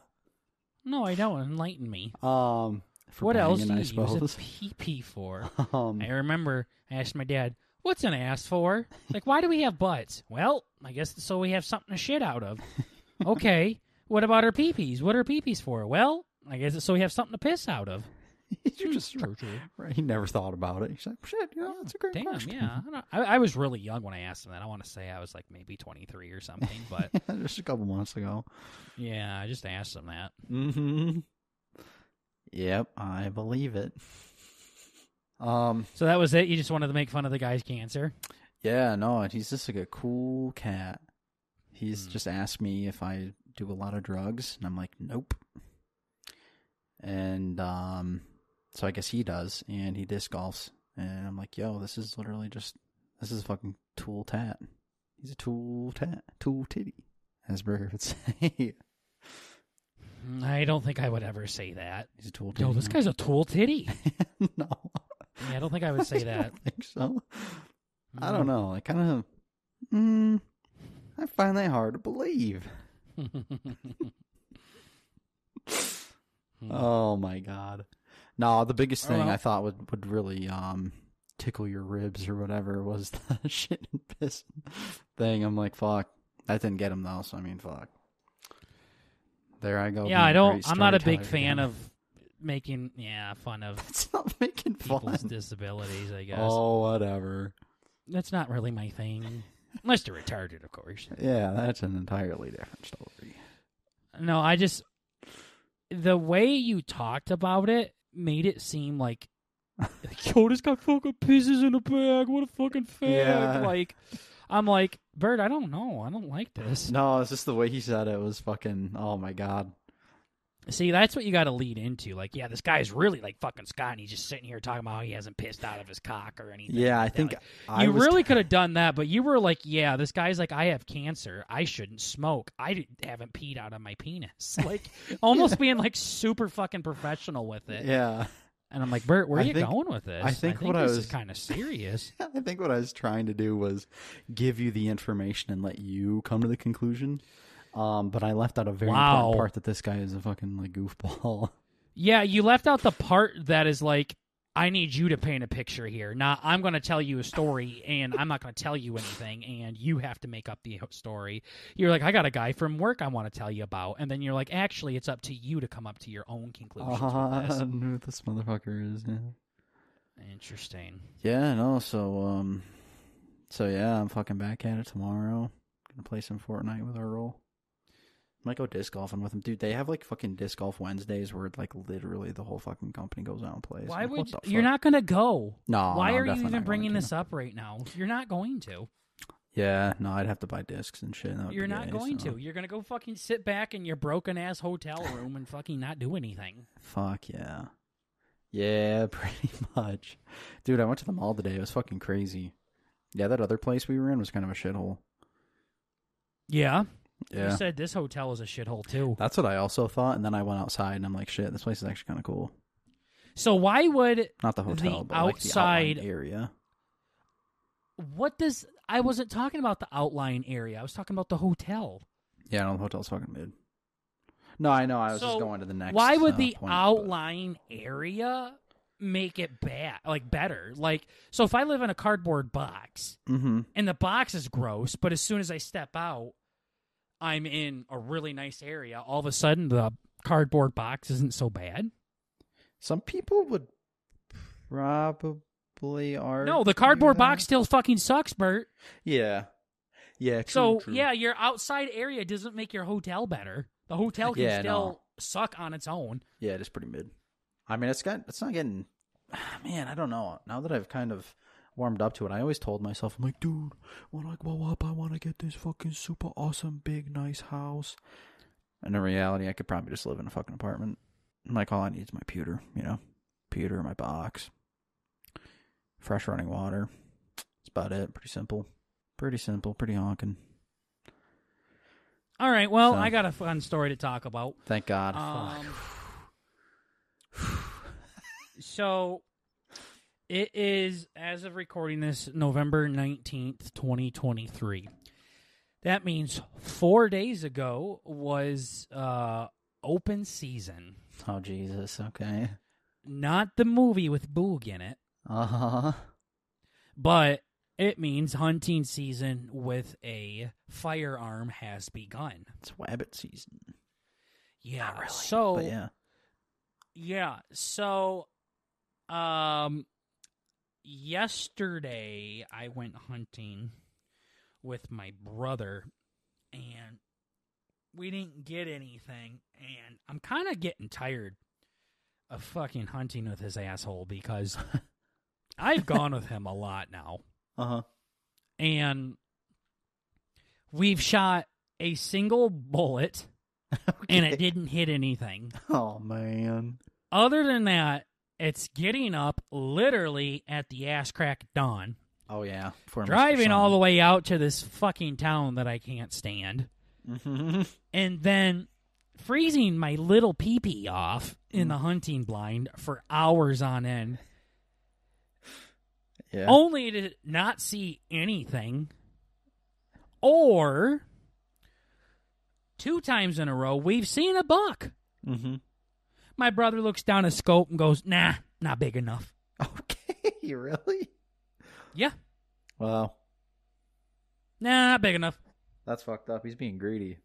A: No, I don't. Enlighten me.
B: um, for
A: what else
B: banging,
A: do
B: I
A: you use
B: suppose.
A: a pee pee for?
B: um,
A: I remember I asked my dad, "What's an ass for?" Like, why do we have butts? Well, I guess so we have something to shit out of. Okay, what about our pee-pees? What are pee-pees for? Well, I guess it's so we have something to piss out of.
B: you're just
A: True, true.
B: right. He never thought about it. He's like, shit, you know, that's a great
A: Damn,
B: question.
A: yeah. I, I, I was really young when I asked him that. I want to say I was like maybe 23 or something, but
B: just a couple months ago.
A: yeah, I just asked him that.
B: Mm-hmm. Yep, I believe it. Um,
A: So that was it. You just wanted to make fun of the guy's cancer.
B: yeah, no, and he's just like a cool cat. He's
A: Hmm.
B: just asked me if I do a lot of drugs, and I'm like, nope. And um, so I guess he does, and he disc golfs, and I'm like, yo, this is literally just this is a fucking tool tat. He's a tool tat, tool titty, as Burger would say.
A: I don't think I would ever say that.
B: He's a tool titty.
A: Yo, this guy's a tool titty.
B: no,
A: Yeah, I don't think I would say
B: I
A: that.
B: don't think so. I don't know. I kind of, mm, I find that hard to believe.
A: Hmm.
B: Oh my god. No, the biggest thing
A: well.
B: I thought would would really um tickle your ribs or whatever was the shit and piss thing. I'm like, fuck. That didn't get him though, so I mean, fuck. There I go.
A: yeah, I don't. I'm not a big fan
B: again.
A: of making yeah fun of
B: It's not making
A: people's
B: fun.
A: disabilities. I guess
B: Oh, whatever.
A: that's not really my thing, unless they're retarded, of course.
B: Yeah, that's an entirely different story.
A: No, I just the way you talked about it made it seem like, yo, this guy fucking pisses in a bag. What a fucking fag!
B: Yeah.
A: Like, I'm like, Bert, I don't know. I don't like this.
B: No, it's just the way he said it was fucking. Oh my god.
A: See, that's what you got to lead into. Like, yeah, this guy's really like fucking Scott, and he's just sitting here talking about how he hasn't pissed out of his cock or anything.
B: Yeah, I
A: like that.
B: think
A: Like,
B: I
A: you really could have done that, but you were like, yeah, this guy's like, I have cancer. I shouldn't smoke. I haven't peed out of my penis. Like, almost being like super fucking professional with it.
B: Yeah.
A: And I'm like, Bert, where are
B: I
A: you
B: think-
A: going with this?
B: I think what I was-
A: kind of serious.
B: I think what I was trying to do was give you the information and let you come to the conclusion. Um, but I left out a very
A: Wow.
B: important part that this guy is a fucking like goofball.
A: yeah, you left out the part that is like, I need you to paint a picture here. Not, I'm going to tell you a story, and I'm not going to tell you anything, and you have to make up the story. You're like, I got a guy from work I want to tell you about, and then you're like, actually, it's up to you to come up to your own conclusions with
B: Uh,
A: this.
B: I know who this motherfucker is. Yeah.
A: Interesting.
B: yeah, no. So um, So yeah, I'm fucking back at it tomorrow. Gonna play some Fortnite with our roll. Might go disc golfing with them, dude. They have like fucking disc golf Wednesdays where like literally the whole fucking company goes out and plays.
A: Why would
B: the
A: you're not going to go?
B: No.
A: Why
B: no,
A: are you even bringing this up right now? You're not going to.
B: Yeah, no, I'd have to buy discs and shit. Would
A: You're not
B: gay,
A: going
B: so-
A: to. You're going to go fucking sit back in your broken ass hotel room and fucking not do anything.
B: Fuck yeah. Yeah, pretty much. Dude, I went to the mall today. It was fucking crazy. Yeah, that other place we were in was kind of a shithole.
A: Yeah.
B: Yeah.
A: You said this hotel is a shithole too.
B: That's what I also thought, and then I went outside and I'm like, shit, this place is actually kind of cool.
A: So why would
B: Not the hotel, but like the
A: outside-
B: area.
A: what does I wasn't talking about the outline area. I was talking about the hotel.
B: Yeah, no, the hotel's fucking mid. No, I know. I was
A: So,
B: just going to the next.
A: Why would
B: uh,
A: the
B: point, but-
A: outlying area make it bad, like better? Like, so if I live in a cardboard box
B: Mhm.
A: and the box is gross, but as soon as I step out, I'm in a really nice area. All of a sudden, the cardboard box isn't so bad.
B: Some people would probably are.
A: No, the cardboard box still fucking sucks, Bert.
B: Yeah. Yeah. True,
A: so
B: true.
A: yeah, your outside area doesn't make your hotel better. The hotel can
B: Yeah,
A: still
B: no.
A: suck on its own.
B: Yeah, it is pretty mid. I mean, it's got it's not getting. Man, I don't know. Now that I've kind of warmed up to it, I always told myself, I'm like, dude, when I grow up, I want to get this fucking super awesome, big, nice house. And in reality, I could probably just live in a fucking apartment. I'm like, all I need is my pewter, you know, pewter, my box, fresh running water. That's about it. Pretty simple. Pretty simple. Pretty honking.
A: All right, well,
B: So-
A: I got a fun story to talk about.
B: Thank God.
A: Um, so it is as of recording this November 19th, 2023. That means 4 days ago was uh open season.
B: Oh Jesus. Okay.
A: Not the movie with Boog in it,
B: Uh huh.
A: but it means hunting season with a firearm has begun.
B: It's rabbit season.
A: Yeah.
B: Really.
A: So
B: yeah.
A: Yeah. So, um, yesterday I went hunting with my brother, and we didn't get anything. And I'm kind of getting tired of fucking hunting with his asshole because I've gone with him a lot now,
B: Uh huh.
A: and we've shot a single bullet, and it didn't hit anything.
B: Oh man.
A: Other than that, it's getting up literally at the ass crack dawn,
B: Oh yeah.
A: Driving all the way out to this fucking town that I can't stand,
B: hmm
A: and then freezing my little peepee off in
B: Mm.
A: the hunting blind for hours on end,
B: Yeah.
A: only to not see anything. Or two times in a row, we've seen a buck.
B: hmm
A: My brother looks down a scope and goes, "Nah, not big enough."
B: Okay. really?
A: Yeah,
B: Wow.
A: nah, not big enough.
B: That's fucked up. He's being greedy.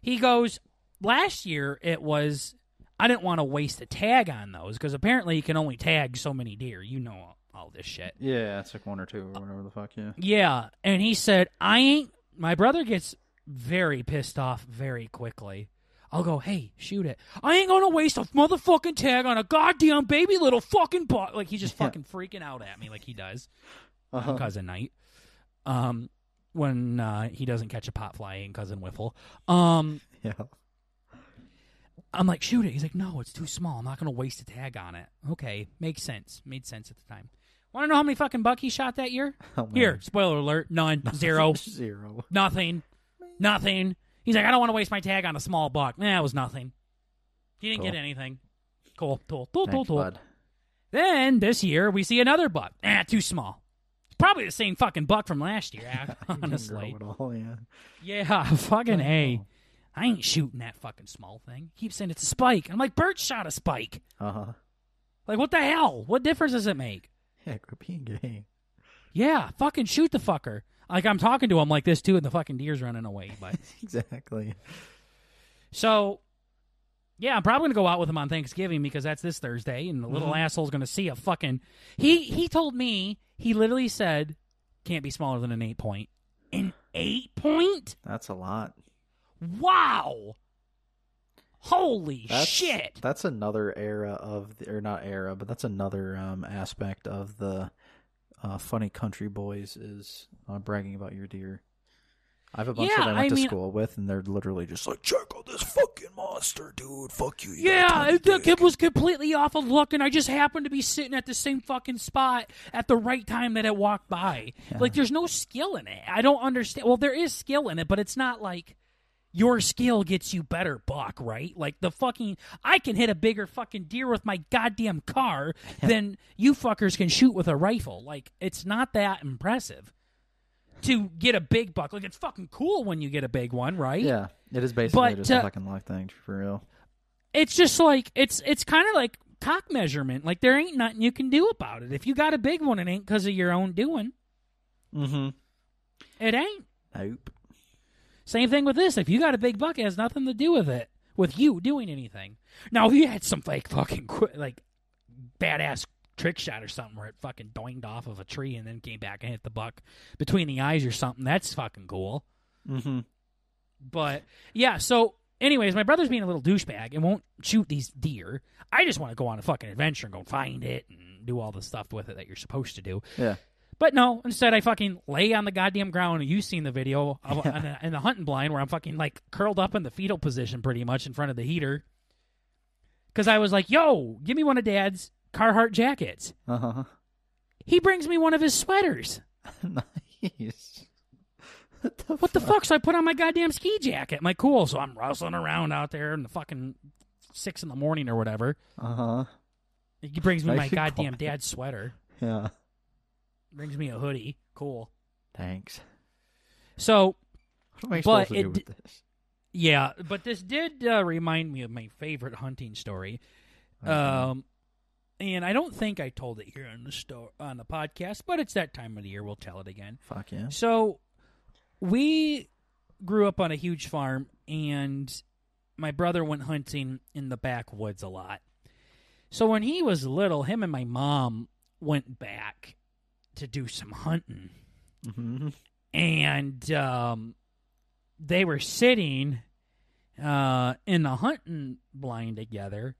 A: He goes, last year it was, I didn't want to waste a tag on those because apparently you can only tag so many deer. You know all, all this shit.
B: Yeah, it's like one or two or whatever the fuck. Yeah.
A: Yeah. And he said, I ain't, my brother gets very pissed off very quickly. I'll go, hey, shoot it. I ain't gonna waste a motherfucking tag on a goddamn baby little fucking buck. Like he's just
B: Yeah.
A: fucking freaking out at me like he does
B: Uh-huh.
A: cousin Knight. Um, when uh, he doesn't catch a pot fly in cousin Whiffle. Um,
B: Yeah.
A: I'm like, shoot it. He's like, no, it's too small. I'm not going to waste a tag on it. Okay, makes sense. Made sense at the time. Want to know how many fucking buck he shot that year?
B: Oh.
A: Here, spoiler alert, none, zero,
B: Zero.
A: nothing, nothing. He's like, I don't want to waste my tag on a small buck. Nah, it was nothing. He didn't get anything. Cool, cool, cool, cool,
B: Thanks,
A: cool. Then this year we see another buck. Ah, too small. It's probably the same fucking buck from last year, honestly.
B: all, yeah.
A: Yeah, fucking a.
B: Oh.
A: I ain't shooting that fucking small thing. Keep saying it's a spike. I'm like, Bert shot a spike.
B: Uh-huh.
A: Like, what the hell? What difference does it make?
B: Yeah, quit being gay.
A: Yeah, fucking shoot the fucker. Like, I'm talking to him like this too, and the fucking deer's running away. But
B: exactly.
A: so, yeah, I'm probably gonna go out with him on Thanksgiving because that's this Thursday, and the little
B: Mhm.
A: asshole's gonna see a fucking. He he told me he literally said can't be smaller than an eight point. An eight point?
B: That's a lot.
A: Wow! Holy
B: That's,
A: shit!
B: That's another era of the, or not era, but that's another um, aspect of the uh, funny country boys is uh, bragging about your deer. I have a bunch
A: Yeah,
B: that I went
A: I
B: to
A: mean-
B: school with, and they're literally just like, "Check out this fucking monster, dude! Fuck you!" you
A: Yeah,
B: tiny
A: the
B: dick."
A: kid was completely off of luck, and I just happened to be sitting at the same fucking spot at the right time that it walked by. Like, there's no skill in it. I don't understand. Well, there is skill in it, but it's not like your skill gets you better buck, right? Like the fucking I can hit a bigger fucking deer with my goddamn car than you fuckers can shoot with a rifle. Like it's not that impressive to get a big buck. Like it's fucking cool when you get a big one, right?
B: Yeah, it is basically
A: But,
B: just
A: uh,
B: a fucking luck thing for real.
A: it's just like it's it's kind of like cock measurement. Like there ain't nothing you can do about it. If you got a big one, it ain't because of your own doing.
B: Mm-hmm.
A: It ain't.
B: Nope.
A: Same thing with this. If you got a big buck, it has nothing to do with it, with you doing anything. Now, if you had some like fucking qu- like badass trick shot or something where it fucking doinged off of a tree and then came back and hit the buck between the eyes or something, that's fucking cool.
B: Mm-hmm.
A: But yeah, so anyways, my brother's being a little douchebag and won't shoot these deer. I just want to go on a fucking adventure and go find it and do all the stuff with it that you're supposed to do.
B: Yeah.
A: But no, instead I fucking lay on the goddamn ground. You've seen the video of, in, the, in the hunting blind where I'm fucking like curled up in the fetal position pretty much in front of the heater. Because I was like, yo, give me one of Dad's Carhartt jackets.
B: Uh huh.
A: He brings me one of his sweaters.
B: nice. What the,
A: What the fuck? So I put on my goddamn ski jacket. I'm like, cool. So I'm rustling around out there in the fucking six in the morning or whatever.
B: Uh huh.
A: He brings me my
B: Nice and
A: goddamn
B: quiet.
A: dad's sweater.
B: Yeah.
A: Brings me a hoodie. Cool.
B: Thanks.
A: So
B: What am I supposed to do
A: d-
B: with this?
A: yeah, but this did uh, remind me of my favorite hunting story. Um, and I don't think I told it here on the sto- on the podcast, but it's that time of the year. We'll tell it again.
B: Fuck yeah.
A: So we grew up on a huge farm, and my brother went hunting in the backwoods a lot. So when he was little, him and my mom went back to do some hunting,
B: Mm-hmm.
A: and um, they were sitting uh, in the hunting blind together.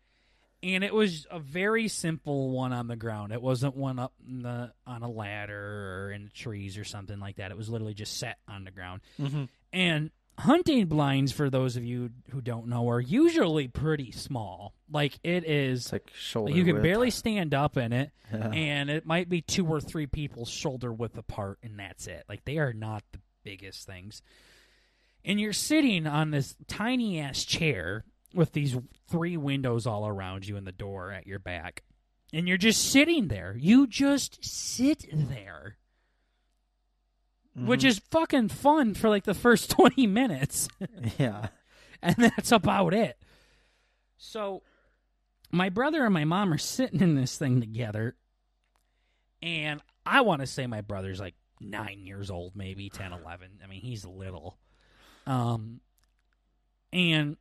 A: And it was a very simple one on the ground. It wasn't one up in the, on a ladder or in the trees or something like that. It was literally just set on the ground.
B: Mm-hmm.
A: And hunting blinds, for those of you who don't know, are usually pretty small. Like it is,
B: It's like shoulder.
A: you can
B: width.
A: barely stand up in it,
B: Yeah.
A: and it might be two or three people shoulder width apart, and that's it. Like they are not the biggest things. And you're sitting on this tiny ass chair with these three windows all around you and the door at your back. And you're just sitting there. You just sit there which
B: Mhm.
A: is fucking fun for like the first 20 minutes
B: yeah.
A: and that's about it so my brother and my mom are sitting in this thing together and i want to say my brother's like nine years old maybe 10 11 i mean he's little um and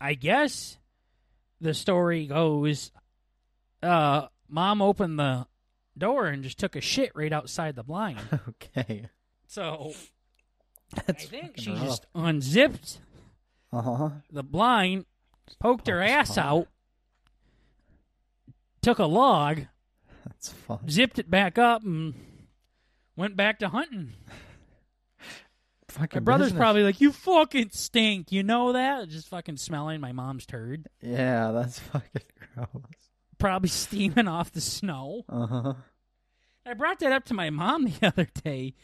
A: i guess the story goes uh mom opened the door and just took a shit right outside the blind
B: Okay.
A: so
B: That's
A: I think she
B: rough.
A: just unzipped
B: Uh huh.
A: the blind, poked her ass out, took a log,
B: That's fun.
A: zipped it back up, and went back to hunting.
B: Fucking
A: My brother's
B: business.
A: probably like, "You fucking stink," you know that? Just fucking smelling my mom's turd,
B: Yeah, that's fucking gross.
A: Probably steaming off the snow.
B: Uh huh.
A: I brought that up to my mom the other day,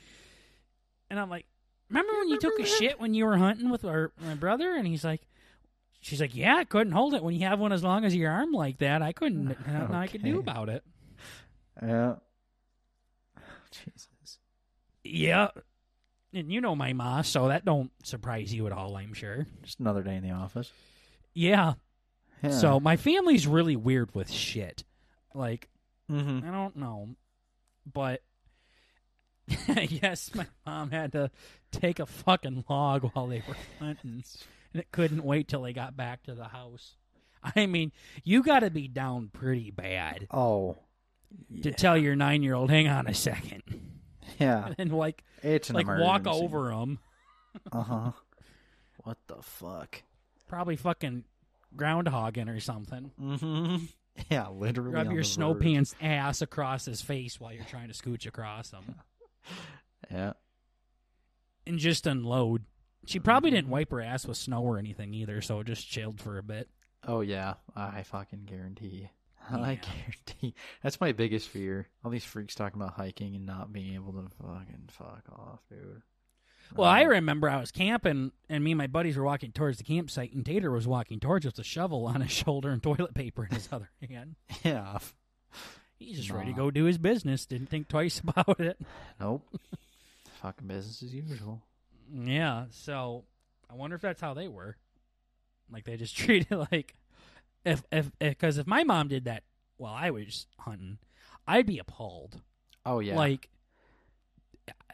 A: and I'm like, "Remember when you took a shit when you were hunting with our my brother?" And he's like, "She's like, yeah, I couldn't hold it when you have one as long as your arm like that. I couldn't. Nothing I could do about it."
B: Yeah. Jesus.
A: Yeah, and you know my ma, so that don't surprise you at all. I'm sure.
B: Just another day in the office.
A: Yeah.
B: Yeah.
A: So my family's really weird with shit. Like
B: Mm-hmm.
A: I don't know, but yes, my mom had to take a fucking log while they were hunting, and it couldn't wait till they got back to the house. I mean, you got to be down pretty bad
B: Oh.
A: to
B: Yeah.
A: tell your nine year old, hang on a second.
B: Yeah,
A: and like
B: it's
A: like walk over them.
B: Uh huh. What the fuck?
A: Probably fucking groundhogging or something.
B: Mm-hmm. Yeah, literally.
A: Rub your snow
B: verge.
A: pants ass across his face while you're trying to scooch across him
B: Yeah.
A: and just unload. She probably didn't
B: Mm-hmm.
A: wipe her ass with snow or anything either, so it just chilled for a bit.
B: Oh yeah, I fucking guarantee. I guarantee. That's my biggest fear. All these freaks talking about hiking and not being able to fucking fuck off, dude.
A: Well, I
B: Uh,
A: remember I was camping, and me and my buddies were walking towards the campsite, and Tater was walking towards us with a shovel on his shoulder and toilet paper in his other hand.
B: Yeah.
A: He's just ready to go do his business. Didn't think twice about it.
B: Nope. fucking business as usual.
A: Yeah, so I wonder if that's how they were. Like they just treated like if if because if my mom did that while I was hunting, I'd be appalled.
B: Oh yeah.
A: Like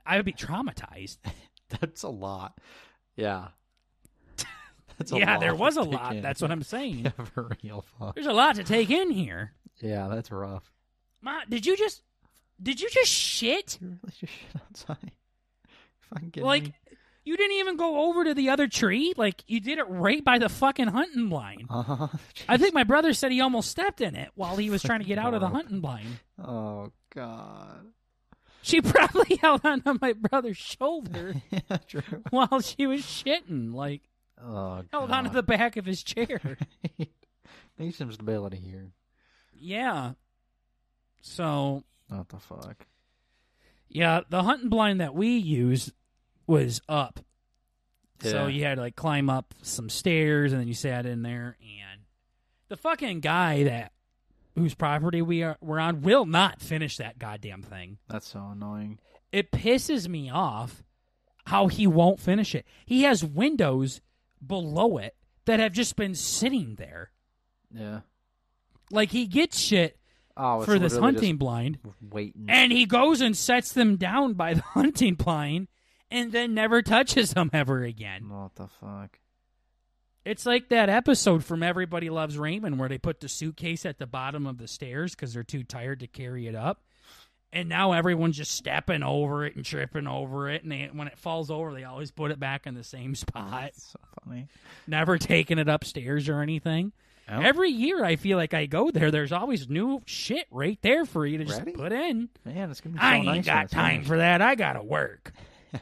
A: I would be traumatized.
B: that's a lot. Yeah. That's a
A: yeah, there was a lot.
B: in.
A: That's what I'm saying.
B: Yeah, for real. Fuck.
A: There's a lot to take in here.
B: Yeah, that's rough.
A: Ma, did you just did you just shit?
B: You really just shit outside. Fucking
A: Like
B: me?
A: you didn't even go over to the other tree? Like you did it right by the fucking hunting blind.
B: Uh-huh.
A: I think my brother said he almost stepped in it while he was trying to get out of the hunting blind.
B: Oh god.
A: She probably held onto my brother's shoulder
B: yeah,
A: while she was shitting, like
B: Oh
A: held
B: god.
A: onto the back of his chair.
B: Need some stability here.
A: yeah. So
B: What the fuck?
A: yeah, the hunting blind that we used was up. So you had to like climb up some stairs and then you sat in there and the fucking guy that whose property we are we're on will not finish that goddamn thing.
B: That's so annoying.
A: It pisses me off how he won't finish it. He has windows below it that have just been sitting there.
B: Yeah.
A: Like he gets shit
B: Oh,
A: for this hunting blind
B: waiting.
A: and he goes and sets them down by the hunting blind and then never touches them ever again.
B: what the fuck?
A: It's like that episode from Everybody Loves Raymond where they put the suitcase at the bottom of the stairs because they're too tired to carry it up. And now everyone's just stepping over it and tripping over it. And they, when it falls over, they always put it back in the same spot,
B: That's so funny.
A: never taking it upstairs or anything. Every year I feel like I go there, there's always new shit right there for you to just
B: Ready?
A: put in.
B: Man, it's gonna be so
A: I
B: nice
A: ain't got time for that. I got to work.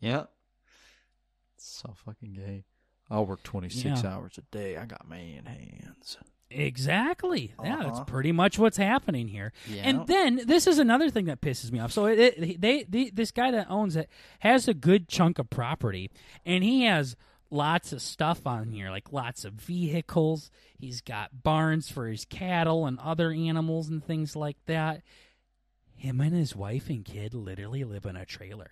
B: Yep. It's so fucking gay. I'll work 26
A: Yeah.
B: hours a day. I got man hands.
A: Exactly. Yeah, that's
B: Uh-huh.
A: pretty much what's happening here.
B: Yeah.
A: And then this is another thing that pisses me off. So it, it, they, the this guy that owns it has a good chunk of property, and he has lots of stuff on here, like lots of vehicles. He's got barns for his cattle and other animals and things like that. Him and his wife and kid literally live in a trailer.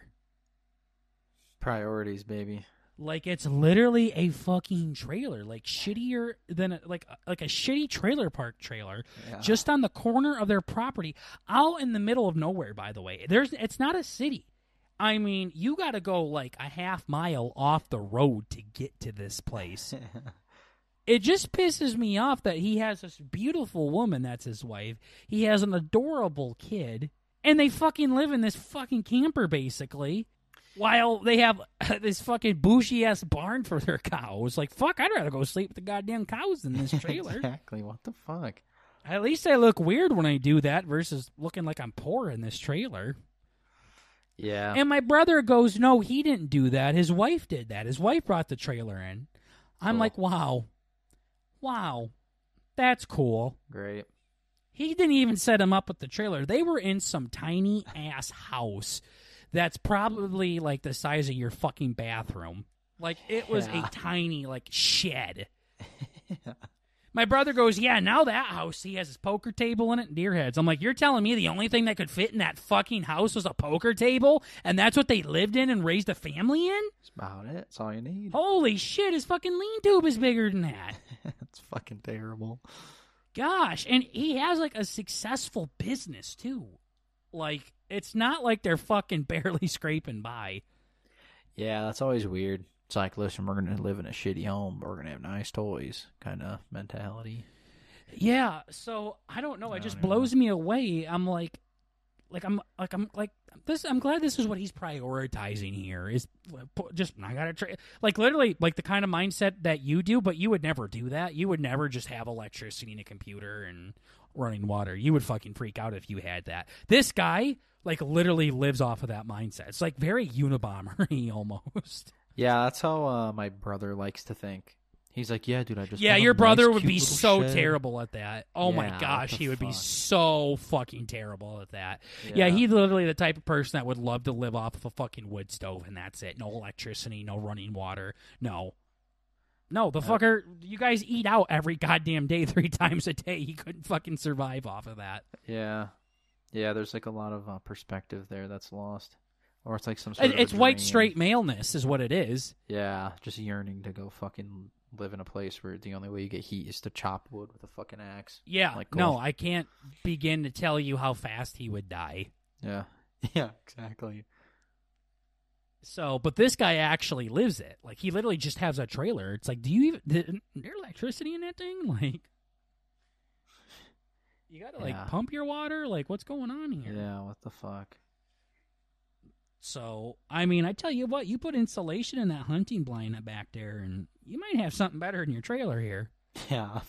B: Priorities, baby.
A: Like it's literally a fucking trailer, like shittier than a, like like a shitty trailer park trailer,
B: Yeah.
A: just on the corner of their property, out in the middle of nowhere. By the way, there's it's not a city. I mean, you got to go like a half mile off the road to get to this place. it just pisses me off that he has this beautiful woman that's his wife. He has an adorable kid, and they fucking live in this fucking camper basically. While they have this fucking bougie ass barn for their cows, like fuck, I'd rather go sleep with the goddamn cows in this trailer.
B: exactly. What the fuck?
A: At least I look weird when I do that versus looking like I'm poor in this trailer.
B: Yeah.
A: And my brother goes, No, he didn't do that. His wife did that. His wife brought the trailer in. I'm
B: Cool.
A: like, Wow. Wow. That's cool.
B: Great.
A: He didn't even set him up with the trailer. They were in some tiny ass house that's probably like the size of your fucking bathroom. Like it was
B: Yeah.
A: a tiny like shed. My brother goes, Yeah, now that house, he has his poker table in it and deer heads. I'm like, You're telling me the only thing that could fit in that fucking house was a poker table? And that's what they lived in and raised a family in?
B: That's about it. That's all you need.
A: Holy shit, his fucking lean tube is bigger than that.
B: That's fucking terrible.
A: Gosh, and he has like a successful business too. Like it's not like they're fucking barely scraping by.
B: Yeah, that's always weird. It's like, listen, we're gonna live in a shitty home, but we're gonna have nice toys, kind of mentality.
A: Yeah, so I don't know. It
B: I
A: just
B: don't know.
A: blows me away. I'm like, like I'm like I'm like this. I'm glad this is what he's prioritizing here. Is just I gotta try like literally like the kind of mindset that you do, but you would never do that. You would never just have electricity and a computer and running water. You would fucking freak out if you had that. This guy like literally lives off of that mindset. It's like very Unabomber almost.
B: Yeah, that's how uh, my brother likes to think. He's like, yeah, dude, I just
A: yeah. Your brother
B: nice,
A: would be so
B: shed."
A: terrible at that. Oh
B: Yeah,
A: my gosh, he would be so fucking terrible at that. Yeah. he's literally the type of person that would love to live off of a fucking wood stove and that's it. No electricity, no running water. No. No, the fucker, you guys eat out every goddamn day three times a day. He couldn't fucking survive off of that.
B: Yeah, yeah. There's like a lot of uh, perspective there that's lost, or it's like some sort
A: It- of—it's white
B: dream.
A: straight maleness, is what it is.
B: Yeah, just yearning to go fucking live in a place where the only way you get heat is to chop wood with a fucking axe.
A: Yeah,
B: Like
A: no. I can't begin to tell you how fast he would die.
B: Yeah, yeah, exactly.
A: So, but this guy actually lives it. Like he literally just has a trailer. It's like, do you even is there electricity in that thing? Like, you gotta like pump your water. Like, what's going on here?
B: Yeah, what the fuck?
A: So, I mean, I tell you what, you put insulation in that hunting blind back there, and you might have something better in your trailer here.
B: Yeah,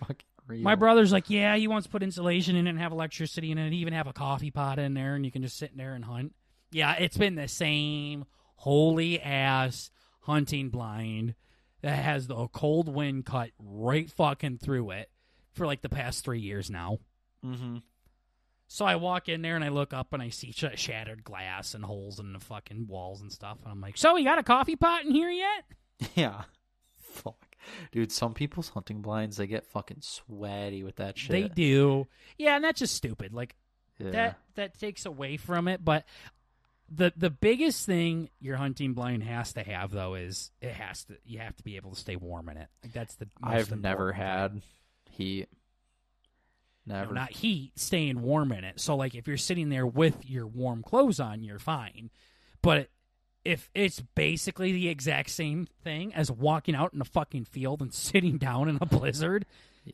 B: fucking real.
A: My brother's like, yeah, he wants to put insulation in it and have electricity in it, and even have a coffee pot in there, and you can just sit in there and hunt. Yeah, it's been the same holy ass hunting blind that has the cold wind cut right fucking through it for like the past three years now.
B: Mm-hmm.
A: So I walk in there and I look up and I see sh- shattered glass and holes in the fucking walls and stuff, and I'm like, so we got a coffee pot in here yet?
B: Yeah. Fuck. Dude, some people's hunting blinds, they get fucking sweaty with that shit.
A: They do, yeah, and that's just stupid. Like
B: Yeah.
A: that that takes away from it but the the biggest thing your hunting blind has to have though is it has to you have to be able to stay warm in it like that's the
B: I've never had heat. Never.
A: No, not heat staying warm in it so like if you're sitting there with your warm clothes on you're fine but if it's basically the exact same thing as walking out in a fucking field and sitting down in a blizzard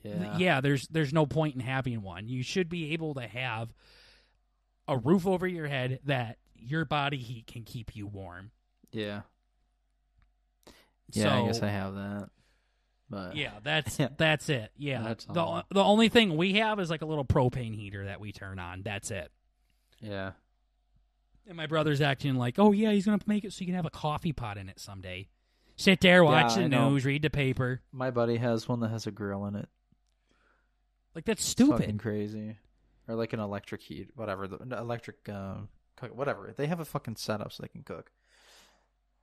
B: yeah.
A: yeah, there's there's no point in having one. You should be able to have a roof over your head that your body heat can keep you warm.
B: Yeah. Yeah,
A: so,
B: I guess I have that. But
A: Yeah, that's that's it. Yeah.
B: That's
A: the
B: all.
A: the only thing we have is like a little propane heater that we turn on. That's it.
B: yeah.
A: And my brother's acting like, "Oh yeah, he's going to make it so you can have a coffee pot in it someday." Sit there, watch
B: Yeah,
A: the news, read the paper.
B: My buddy has one that has a grill in it.
A: Like that's
B: It's
A: stupid.
B: fucking crazy. Or like an electric heat, whatever. The electric, um, cook, whatever. They have a fucking setup so they can cook.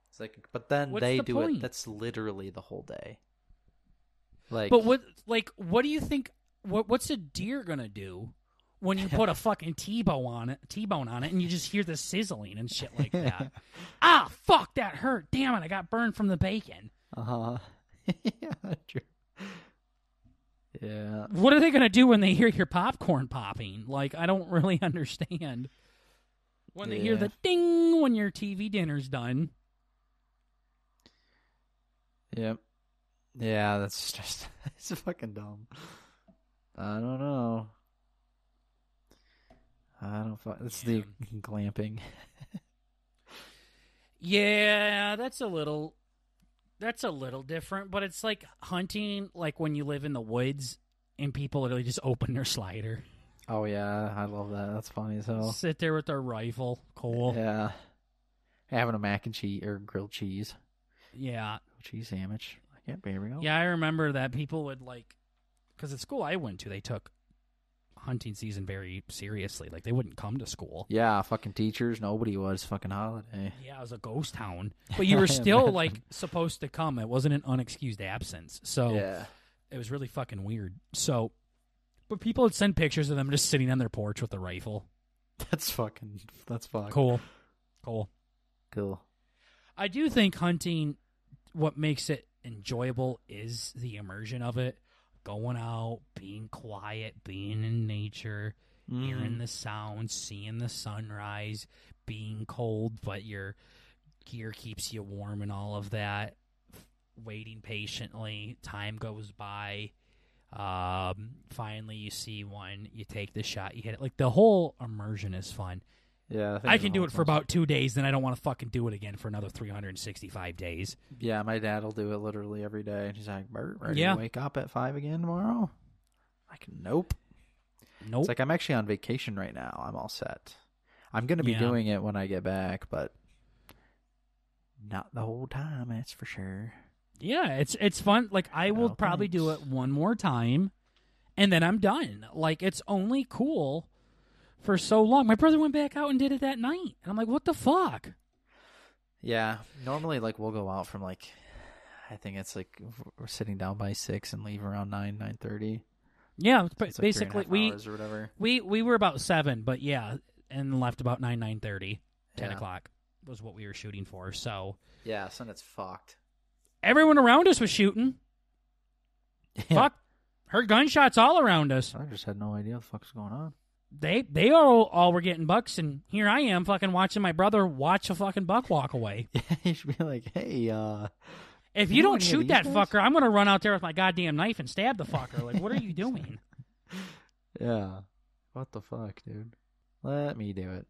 B: It's like, but then
A: What's
B: they
A: the
B: do
A: point?
B: it. That's literally the whole day. Like,
A: But what, like, what do you think? What what's a deer gonna do when you put a fucking T-bone on it, T-bone on it, and you just hear the sizzling and shit like that? ah, fuck, that hurt. Damn it, I got burned from the bacon.
B: uh huh. yeah, true. Yeah.
A: What are they gonna do when they hear your popcorn popping? Like, I don't really understand. When they hear the ding when your TV dinner's done.
B: Yep. Yeah, that's just it's fucking dumb. I don't know. I don't. fu- It's the glamping.
A: Yeah, that's a little that's a little different, but it's like hunting like when you live in the woods and people literally just open their slider.
B: Oh yeah, I love that. That's funny as hell.
A: Sit there with their rifle. Cool.
B: Yeah. Having a mac and cheese or grilled cheese,
A: Yeah.
B: Oh, cheese sandwich. Yeah, there we go.
A: Yeah, I remember that people would like cuz at school I went to, they took hunting season very seriously. Like they wouldn't come to school.
B: Yeah, fucking teachers. Nobody was fucking holiday.
A: Yeah, it was a ghost town. But you were still like supposed to come. It wasn't an unexcused absence. So
B: Yeah.
A: It was really fucking weird. So, but people would send pictures of them just sitting on their porch with a rifle.
B: That's fucking. That's fucking
A: Cool. Cool.
B: cool.
A: I do think hunting, what makes it enjoyable is the immersion of it. Going out, being quiet, being in nature, hearing
B: Mhm.
A: the sounds, seeing the sunrise, being cold, but your gear keeps you warm and all of that. Waiting patiently, time goes by. Um, finally, you see one, you take the shot, you hit it. Like the whole immersion is fun.
B: Yeah,
A: I can do it for about two days, then I don't want to fucking do it again for another 365 days.
B: Yeah, my dad will do it literally every day. And he's like, Bert, ready
A: Yeah.
B: to wake up at five again tomorrow? Like, nope.
A: Nope.
B: It's like I'm actually on vacation right now. I'm all set. I'm gonna be
A: Yeah.
B: doing it when I get back, but not the whole time. That's for sure.
A: Yeah, it's it's fun. Like I will
B: Oh,
A: probably do it one more time, and then I'm done. Like it's only cool for so long. My brother went back out and did it that night, and I'm like, what the fuck?
B: Yeah, normally like we'll go out from like, I think it's like we're sitting down by six and leave around nine nine thirty.
A: Yeah, but
B: like three and a
A: basically we
B: hours or whatever.
A: we we were about seven, but yeah, and left about nine nine thirty. 10
B: Yeah.
A: o'clock was what we were shooting for. So
B: Yeah, son, it's fucked.
A: Everyone around us was shooting.
B: Yeah.
A: Fuck, heard gunshots all around us.
B: I just had no idea what the fuck's going on.
A: They they all all were getting bucks, and here I am fucking watching my brother watch a fucking buck walk away.
B: Yeah, you should be like, hey, uh,
A: If
B: You
A: you don't shoot that
B: guys?
A: fucker, I'm gonna run out there with my goddamn knife and stab the fucker. Like, what are you doing?
B: yeah, what the fuck, dude? Let me do it.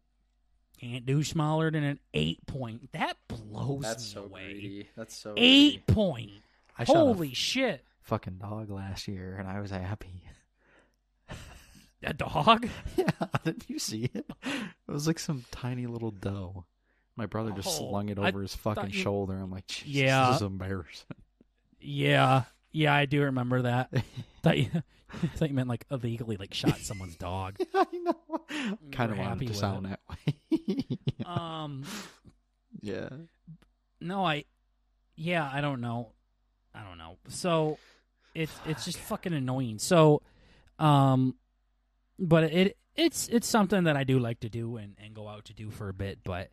A: Can't do smaller than an eight point. That blows
B: That's
A: me
B: so
A: away.
B: greedy. That's so
A: Eight
B: greedy.
A: point.
B: I shot a
A: Holy shit!
B: fucking dog last year, and I was happy.
A: A dog?
B: yeah, didn't you see it? It was like some tiny little doe. My brother just
A: Oh,
B: slung it
A: I
B: over his fucking
A: you-
B: shoulder. I'm like, Jesus,
A: Yeah.
B: this is embarrassing.
A: Yeah, yeah, I do remember that. thought you, thought you meant like illegally like shot someone's dog.
B: I know. Kind of wanted to sound
A: it.
B: that way.
A: Um,
B: yeah.
A: no, I, yeah, I don't know, I don't know. So it's it's just fucking annoying. So, um, but it it's it's something that I do like to do and and go out to do for a bit, but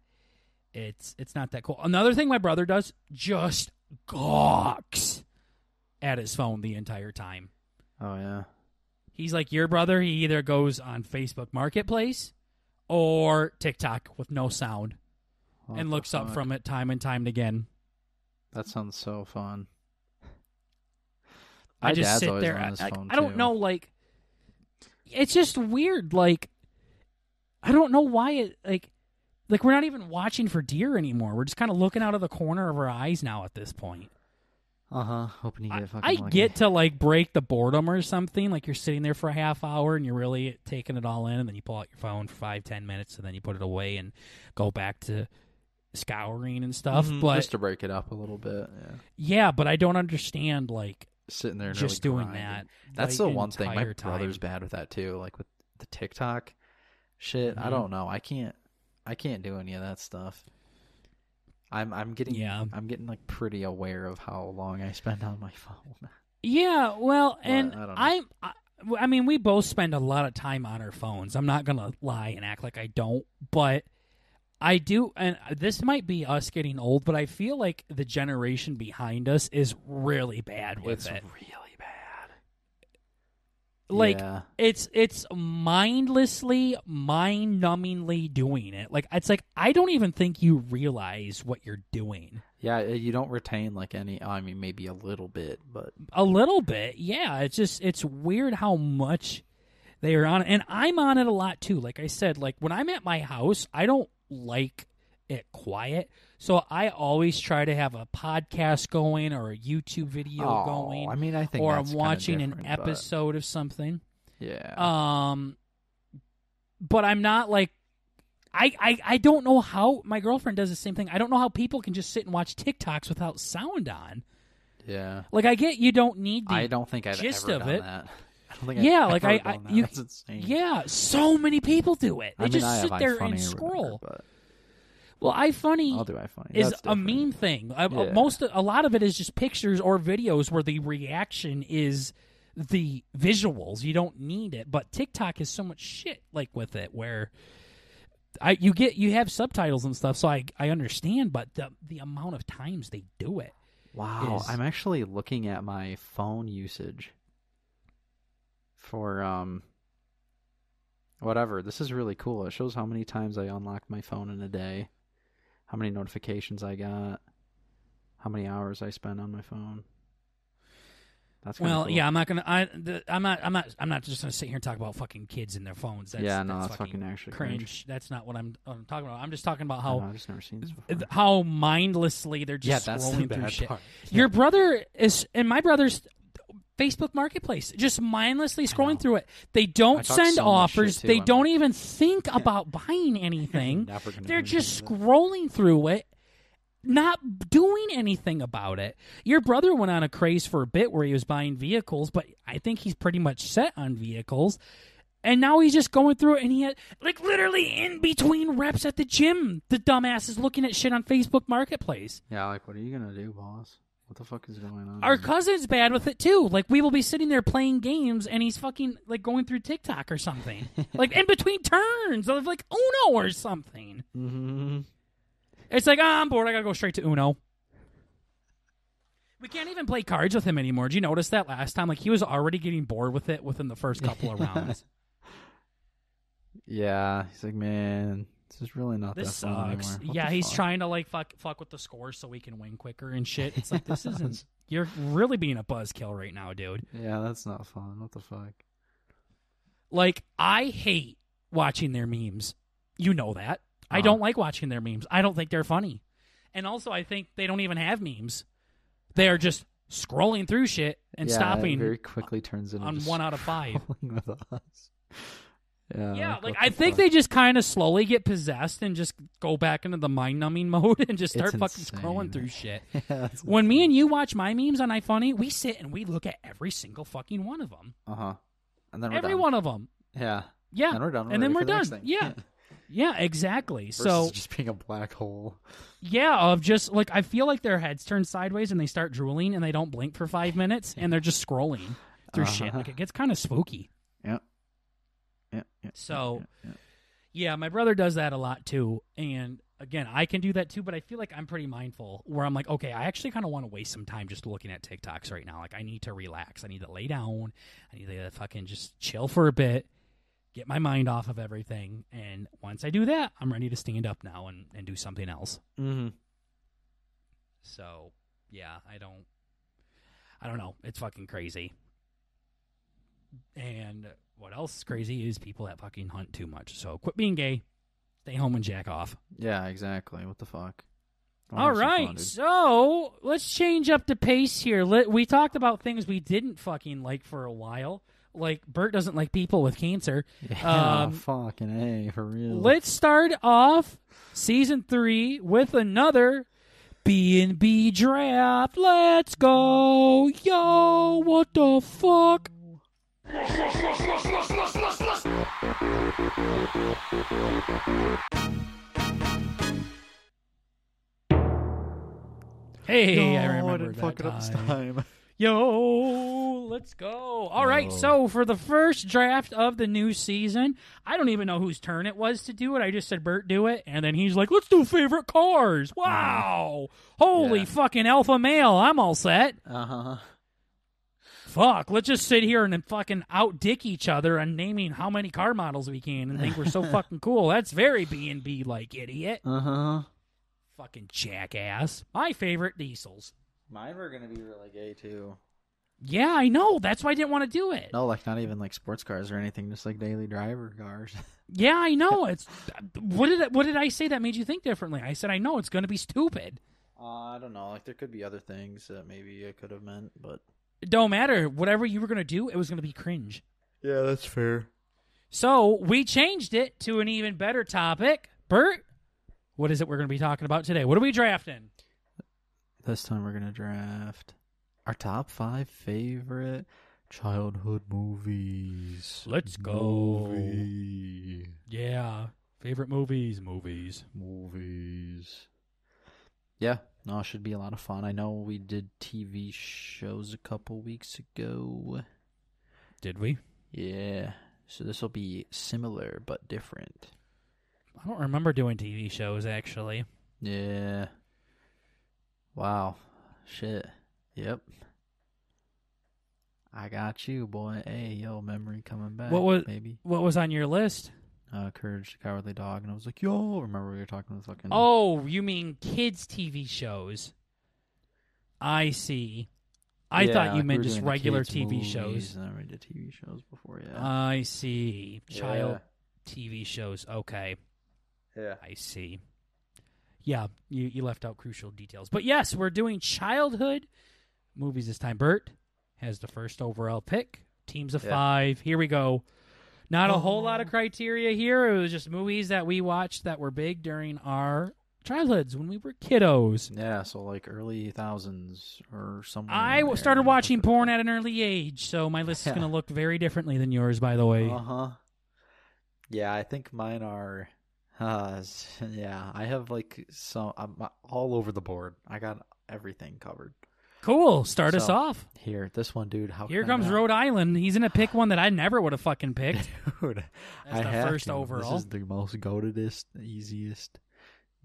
A: it's it's not that cool. Another thing my brother does just gawks at his phone the entire time.
B: Oh yeah.
A: He's like your brother. He either goes on Facebook Marketplace or TikTok with no sound and looks up from it time and time again.
B: That sounds so fun.
A: I just sit there.
B: on
A: I,
B: phone,
A: I don't know. Like, it's just weird. Like, I don't know why it. Like, like we're not even watching for deer anymore. We're just kind of looking out of the corner of our eyes now. At this point,
B: Uh huh. Hoping you
A: I,
B: get fucking.
A: I
B: lucky.
A: get to like break the boredom or something. Like you're sitting there for a half hour and you're really taking it all in, and then you pull out your phone for five, ten minutes, and then you put it away and go back to scouring and stuff.
B: Mhm,
A: But
B: just to break it up a little bit. Yeah.
A: yeah, but I don't understand like
B: Sitting there, and
A: just
B: really
A: doing
B: grinding.
A: that.
B: That's
A: like,
B: the one thing. My
A: time.
B: brother's bad with that too. Like with the TikTok shit. I
A: Mhm.
B: don't know. I can't. I can't do any of that stuff. I'm. I'm getting.
A: Yeah.
B: I'm getting like pretty aware of how long I spend on my phone.
A: Yeah, well, and
B: I.
A: I, I mean, we both spend a lot of time on our phones. I'm not gonna lie and act like I don't, but I do. And this might be us getting old, but I feel like the generation behind us is really bad with
B: it's
A: it.
B: bad.
A: Like
B: yeah.
A: it's it's mindlessly, mind-numbingly doing it. Like it's like I don't even think you realize what you're doing.
B: Yeah, uh, you don't retain like any. I mean, maybe a little bit, but
A: A little bit, yeah. It's just it's weird how much they are on it, and I'm on it a lot too. Like I said, like when I'm at my house, I don't like it quiet, so I always try to have a podcast going or a YouTube video
B: Oh,
A: going,
B: I mean, I think,
A: or I'm watching an
B: different, but-
A: episode of something.
B: Yeah.
A: Um, but I'm not like. I, I, I don't know how my girlfriend does the same thing. I don't know how people can just sit and watch TikToks without sound on.
B: yeah.
A: Like I get you don't need the
B: I don't think I've
A: gist of
B: done
A: it.
B: that. I don't think
A: Yeah,
B: I've
A: like, I- I- you-. Yeah, so many people do it. They
B: I mean,
A: just sit there and scroll.
B: whatever,
A: well, iFunny
B: I'll do iFunny.
A: is a
B: different.
A: meme thing. Uh,
B: Yeah.
A: Most, a lot of it is just pictures or videos where the reaction is the visuals. You don't need it, but TikTok has so much shit like with it where. I you get you have subtitles and stuff, so I I understand, but the the amount of times they do it,
B: Wow,
A: is-
B: I'm actually looking at my phone usage for um whatever. This is really cool. It shows how many times I unlocked my phone in a day, how many notifications I got, how many hours I spent on my phone. That's
A: Well,
B: cool.
A: yeah, I'm not gonna. I, the, I'm not. I'm not. I'm not just gonna sit here and talk about fucking kids and their phones. That's,
B: yeah, no,
A: that's,
B: that's
A: fucking,
B: fucking actually
A: cringe.
B: cringe.
A: That's not what I'm, what I'm talking about. I'm just talking about how
B: know, I've just never seen this before.
A: how mindlessly they're
B: yeah,
A: just
B: the
A: scrolling through shit.
B: part.
A: Your brother is, and my brother's Facebook Marketplace, just mindlessly scrolling through it. They don't send
B: so
A: offers.
B: too.
A: they
B: I'm
A: don't
B: like-
A: even think about buying anything. They're just scrolling through it, not doing anything about it. Your brother went on a craze for a bit where he was buying vehicles, but I think he's pretty much set on vehicles. And now he's just going through it, and he had like literally in between reps at the gym. The dumbass is looking at shit on Facebook Marketplace.
B: Yeah, like what are you gonna do, boss? What the fuck is going on?
A: Our cousin's bad with it too. Like we will be sitting there playing games, and he's fucking like going through TikTok or something, like in between turns of like Uno or something.
B: Mhm.
A: It's like, ah, I'm bored. I gotta go straight to Uno. We can't even play cards with him anymore. Did you notice that last time? Like he was already getting bored with it within the first couple of rounds.
B: Yeah, he's like, man, this is really not
A: This
B: that fun
A: sucks. Yeah, he's
B: fuck?
A: trying to like fuck fuck with the score so we can win quicker and shit. It's like this isn't. You're really being a buzzkill right now, dude.
B: Yeah, that's not fun. What the fuck?
A: Like I hate watching their memes. You know that. I
B: Uh-huh.
A: don't like watching their memes. I don't think they're funny. And also I think they don't even have memes. They are just scrolling through shit and
B: yeah,
A: stopping
B: very quickly turns into
A: on one out of five.
B: with us. Yeah,
A: yeah,
B: like,
A: like I think
B: fuck?
A: they just kind of slowly get possessed and just go back into the mind numbing mode and just start
B: It's
A: fucking
B: insane.
A: scrolling through shit.
B: yeah,
A: When me and you watch my memes on iFunny, we sit and we look at every single fucking one of them.
B: uh huh, and then we're
A: Every
B: done.
A: one of them.
B: Yeah,
A: Yeah.
B: and we're done.
A: And then we're
B: the
A: done. Yeah. Yeah, exactly.
B: Versus
A: so
B: just being a black hole.
A: yeah, of just like I feel like their heads turn sideways and they start drooling and they don't blink for five minutes and they're just scrolling through shit.
B: Uh-huh.
A: Like it gets kind of spooky.
B: Yeah, yeah. yeah,
A: So-
B: yeah, yeah.
A: Yeah, my brother does that a lot too. And again, I can do that too, but I feel like I'm pretty mindful where I'm like, okay, I actually kind of want to waste some time just looking at TikToks right now. Like, I need to relax. I need to lay down. I need to fucking just chill for a bit, get my mind off of everything. And once I do that, I'm ready to stand up now and, and do something else.
B: Mhm.
A: So, yeah, I don't. I don't know. It's fucking crazy. And what else is crazy is people that fucking hunt too much. So quit being gay. Stay home and jack off.
B: Yeah, exactly. What the fuck?
A: All
B: fun,
A: so let's change up the pace here. Let, we talked about things we didn't fucking like for a while. Like Bert doesn't like people with cancer.
B: Yeah,
A: Um,
B: fucking a for real.
A: Let's start off season three with another B and B draft. Let's go, yo! What the fuck? Hey, I remember
B: didn't
A: that
B: fuck it up this
A: time.
B: time.
A: Yo, let's go. All right,
B: Yo.
A: so for the first draft of the new season, I don't even know whose turn it was to do it. I just said Bert do it, and then he's like, let's do favorite cars. Wow. Holy
B: Yeah.
A: fucking alpha male. I'm all set.
B: Uh huh.
A: Fuck, let's just sit here and then fucking outdick each other on naming how many car models we can and think we're so fucking cool. That's very B&B like, idiot.
B: Uh huh.
A: Fucking jackass. My favorite diesels.
B: Mine were gonna be really gay too.
A: Yeah, I know. That's why I didn't want to do it.
B: No, like not even like sports cars or anything, just like daily driver cars.
A: Yeah, I know. It's what did I, what did I say that made you think differently? I said I know it's going to be stupid.
B: uh, I don't know. Like there could be other things that maybe I could have meant, but
A: It don't matter. Whatever you were going to do, it was going to be cringe.
B: yeah, that's fair.
A: So we changed it to an even better topic. Bert, what is it we're going to be talking about today? What are we drafting?
B: This time we're gonna draft our top five favorite childhood movies.
A: Let's go.
B: Movie.
A: Yeah, favorite movies, movies.
B: Movies. Yeah, no, it should be a lot of fun. I know we did TV shows a couple weeks ago.
A: Did we?
B: Yeah, so this will be similar but different.
A: I don't remember doing TV shows actually.
B: Yeah. Wow. Shit. Yep. I got you, boy. Hey, yo, memory coming back.
A: What was-
B: maybe?
A: What was on your list?
B: Uh, Courage the Cowardly Dog, and I was like, yo, remember we were talking with fucking.
A: Oh, you mean kids TV shows? I see. I
B: Yeah,
A: thought you
B: like
A: meant
B: were
A: just regular TV shows.
B: And then we did TV shows before. Yeah.
A: I see. Child
B: Yeah.
A: TV shows. Okay.
B: Yeah.
A: I see. Yeah, you, you left out crucial details. But yes, we're doing childhood movies this time. Bert has the first overall pick. Teams of
B: Yeah.
A: five. Here we go. Not a whole lot of
B: Oh.
A: criteria here. It was just movies that we watched that were big during our childhoods when we were kiddos.
B: Yeah. So like early thousands or somewhere.
A: I
B: there.
A: started watching porn at an early age, so my list is going to look very differently than yours, by the way.
B: Uh huh. Yeah, I think mine are. Uh, yeah, I have like so I'm all over the board. I got everything covered.
A: Cool. Start us
B: So,
A: off.
B: Here, this one, dude. How
A: Here
B: can I
A: comes
B: not?
A: Rhode Island. He's to pick one that I never would have fucking picked.
B: Dude, I
A: the
B: have
A: first
B: to.
A: overall.
B: This is the most goatedest, easiest.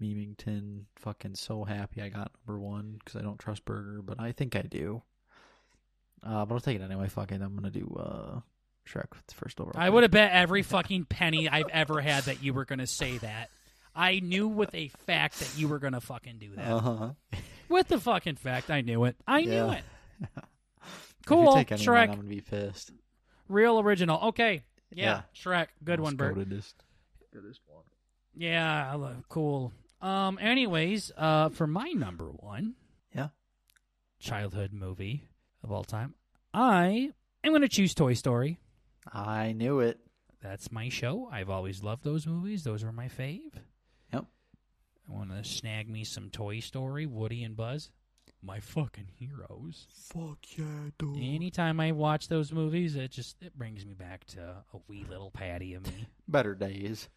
B: Memington, fucking so happy I got number one because I don't trust Burger, but I think I do. Uh, but I'll take it anyway. Fucking, I'm gonna do uh, Shrek with the first overall.
A: I would have bet every fucking penny I've ever had that you were going to say that. I knew with a fact that you were going to fucking do that.
B: Uh huh.
A: with the fucking fact, I knew it. I knew
B: Yeah.
A: it.
B: If
A: Cool.
B: you take any of mine,
A: Shrek.
B: I'm gonna be pissed.
A: Real original. Okay. Yeah.
B: Yeah.
A: Shrek. Good one,
B: Most
A: Bert.
B: goatedest. Goatedest one.
A: Yeah. I love- Cool. Um. Anyways, uh, for my number one,
B: Yeah.
A: childhood movie of all time, I am going to choose Toy Story.
B: I knew it.
A: That's my show. I've always loved those movies. Those were my fave.
B: Yep.
A: I want to snag me some Toy Story, Woody and Buzz. My fucking heroes.
B: Fuck yeah, dude.
A: Anytime I watch those movies, it just it brings me back to a wee little patty of me.
B: Better days.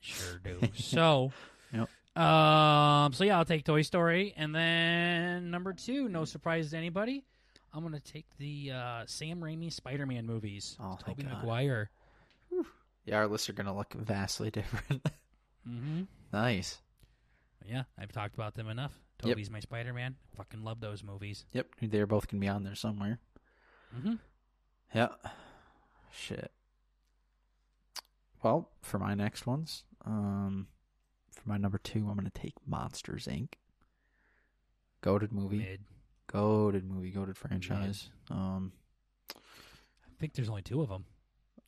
A: Sure do. so,
B: Yep.
A: um, so yeah, I'll take Toy Story, and then number two, no surprise to anybody, I'm gonna take the uh, Sam Raimi Spider-Man movies.
B: Oh, thank
A: Tobey
B: God.
A: Maguire.
B: Yeah, our lists are gonna look vastly different.
A: Mm-hmm.
B: nice.
A: Yeah, I've talked about them enough.
B: Yep.
A: Tobey's my Spider-Man. Fucking love those movies.
B: Yep, they're both gonna be on there somewhere.
A: Mm-hmm.
B: Yeah. Shit. Well, for my next ones, um, for my number two, I'm gonna take Monsters Inc. Goaded movie,
A: Mid.
B: goaded movie, goaded franchise. Um,
A: I think there's only two of them.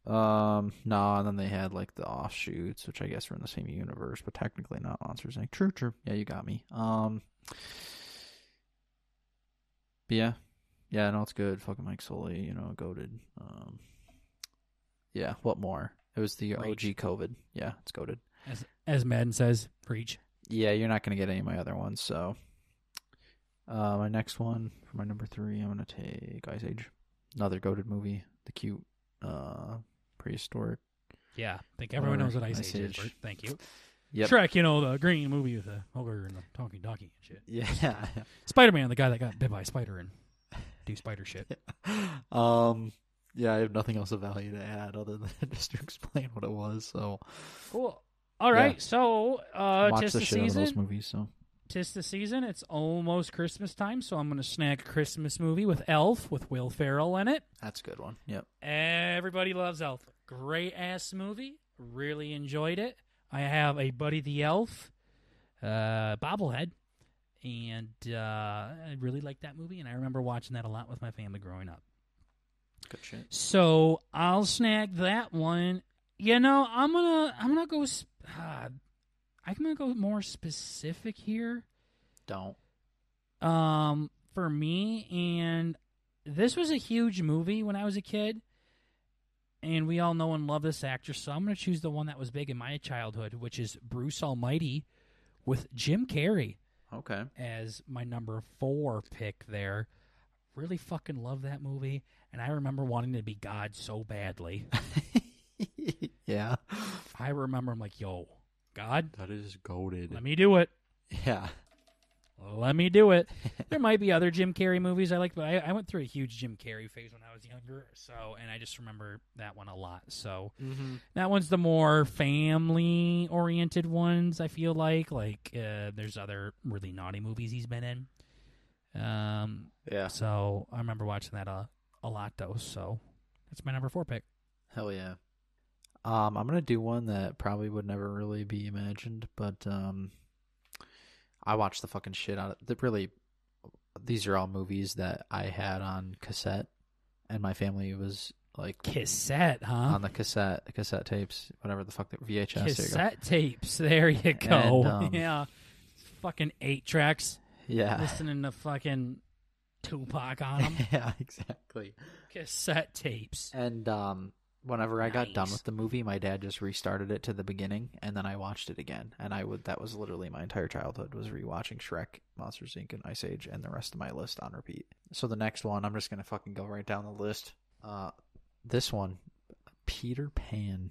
B: Um, no, and then they had like the offshoots, which I guess were in the same universe, but technically not Monsters Inc. True, true. Yeah, you got me. Um, but yeah, yeah, no, it's good. Fucking Mike Sully, you know, goaded. Um, yeah, what more? It was the
A: Preach.
B: OG COVID. Yeah, it's goaded.
A: As as Madden says, preach.
B: Yeah, you're not gonna get any of my other ones. So, uh, my next one for my number three, I'm gonna take Ice Age, another goaded movie. The cute, uh, prehistoric.
A: Yeah, I think everyone knows what Ice
B: Ice
A: Age is. Bert. Thank you.
B: Yep.
A: Shrek, you know the green movie with the ogre and the talking donkey and shit.
B: Yeah.
A: Spider-Man, the guy that got bit by a spider and do spider shit.
B: um. Yeah, I have nothing else of value to add other than just to explain what it was. So
A: Cool. All right, so uh,
B: watch the
A: the
B: shit out of those movies. So
A: Tis the season. It's almost Christmas time, so I'm going to snag a Christmas movie with Elf with Will Ferrell in it.
B: that's a good one. Yep.
A: Everybody loves Elf. Great ass movie. Really enjoyed it. I have a Buddy the Elf uh, bobblehead, and uh, I really like that movie. And I remember watching that a lot with my family growing up.
B: Good shit.
A: So I'll snag that one. You know, I'm gonna I'm gonna go. sp- Uh, I'm gonna go more specific here.
B: Don't.
A: Um, for me, and this was a huge movie when I was a kid, and we all know and love this actress. So I'm gonna choose the one that was big in my childhood, which is Bruce Almighty, with Jim Carrey
B: Okay.
A: as my number four pick. There, really fucking love that movie, and I remember wanting to be God so badly.
B: yeah.
A: I remember I'm like, yo, God,
B: That is goaded.
A: let me do it.
B: Yeah.
A: Let me do it. there might be other Jim Carrey movies I like, but I, I went through a huge Jim Carrey phase when I was younger. So, and I just remember that one a lot. So
B: Mm-hmm.
A: that one's the more family oriented ones. I feel like like uh, there's other really naughty movies he's been in. Um,
B: Yeah.
A: so I remember watching that a a lot though. So that's my number four pick.
B: Hell yeah. Um, I'm gonna do one that probably would never really be imagined, but um, I watched the fucking shit out of the really these are all movies that I had on cassette, and my family was like
A: Cassette, huh?
B: on the cassette cassette tapes, whatever the fuck that VHS. there.
A: Cassette tapes. There you go.
B: And, um,
A: yeah. Fucking eight tracks.
B: Yeah,
A: Listening to fucking Tupac on them.
B: yeah, exactly.
A: Cassette tapes.
B: And um, whenever I got done with the movie, my dad just restarted it to the beginning, and then I watched it again. And I would that was literally my entire childhood was rewatching Shrek, Monsters Inc., and Ice Age, and the rest of my list on repeat. So the next one, I'm just gonna fucking go right down the list. Uh, this one, Peter Pan,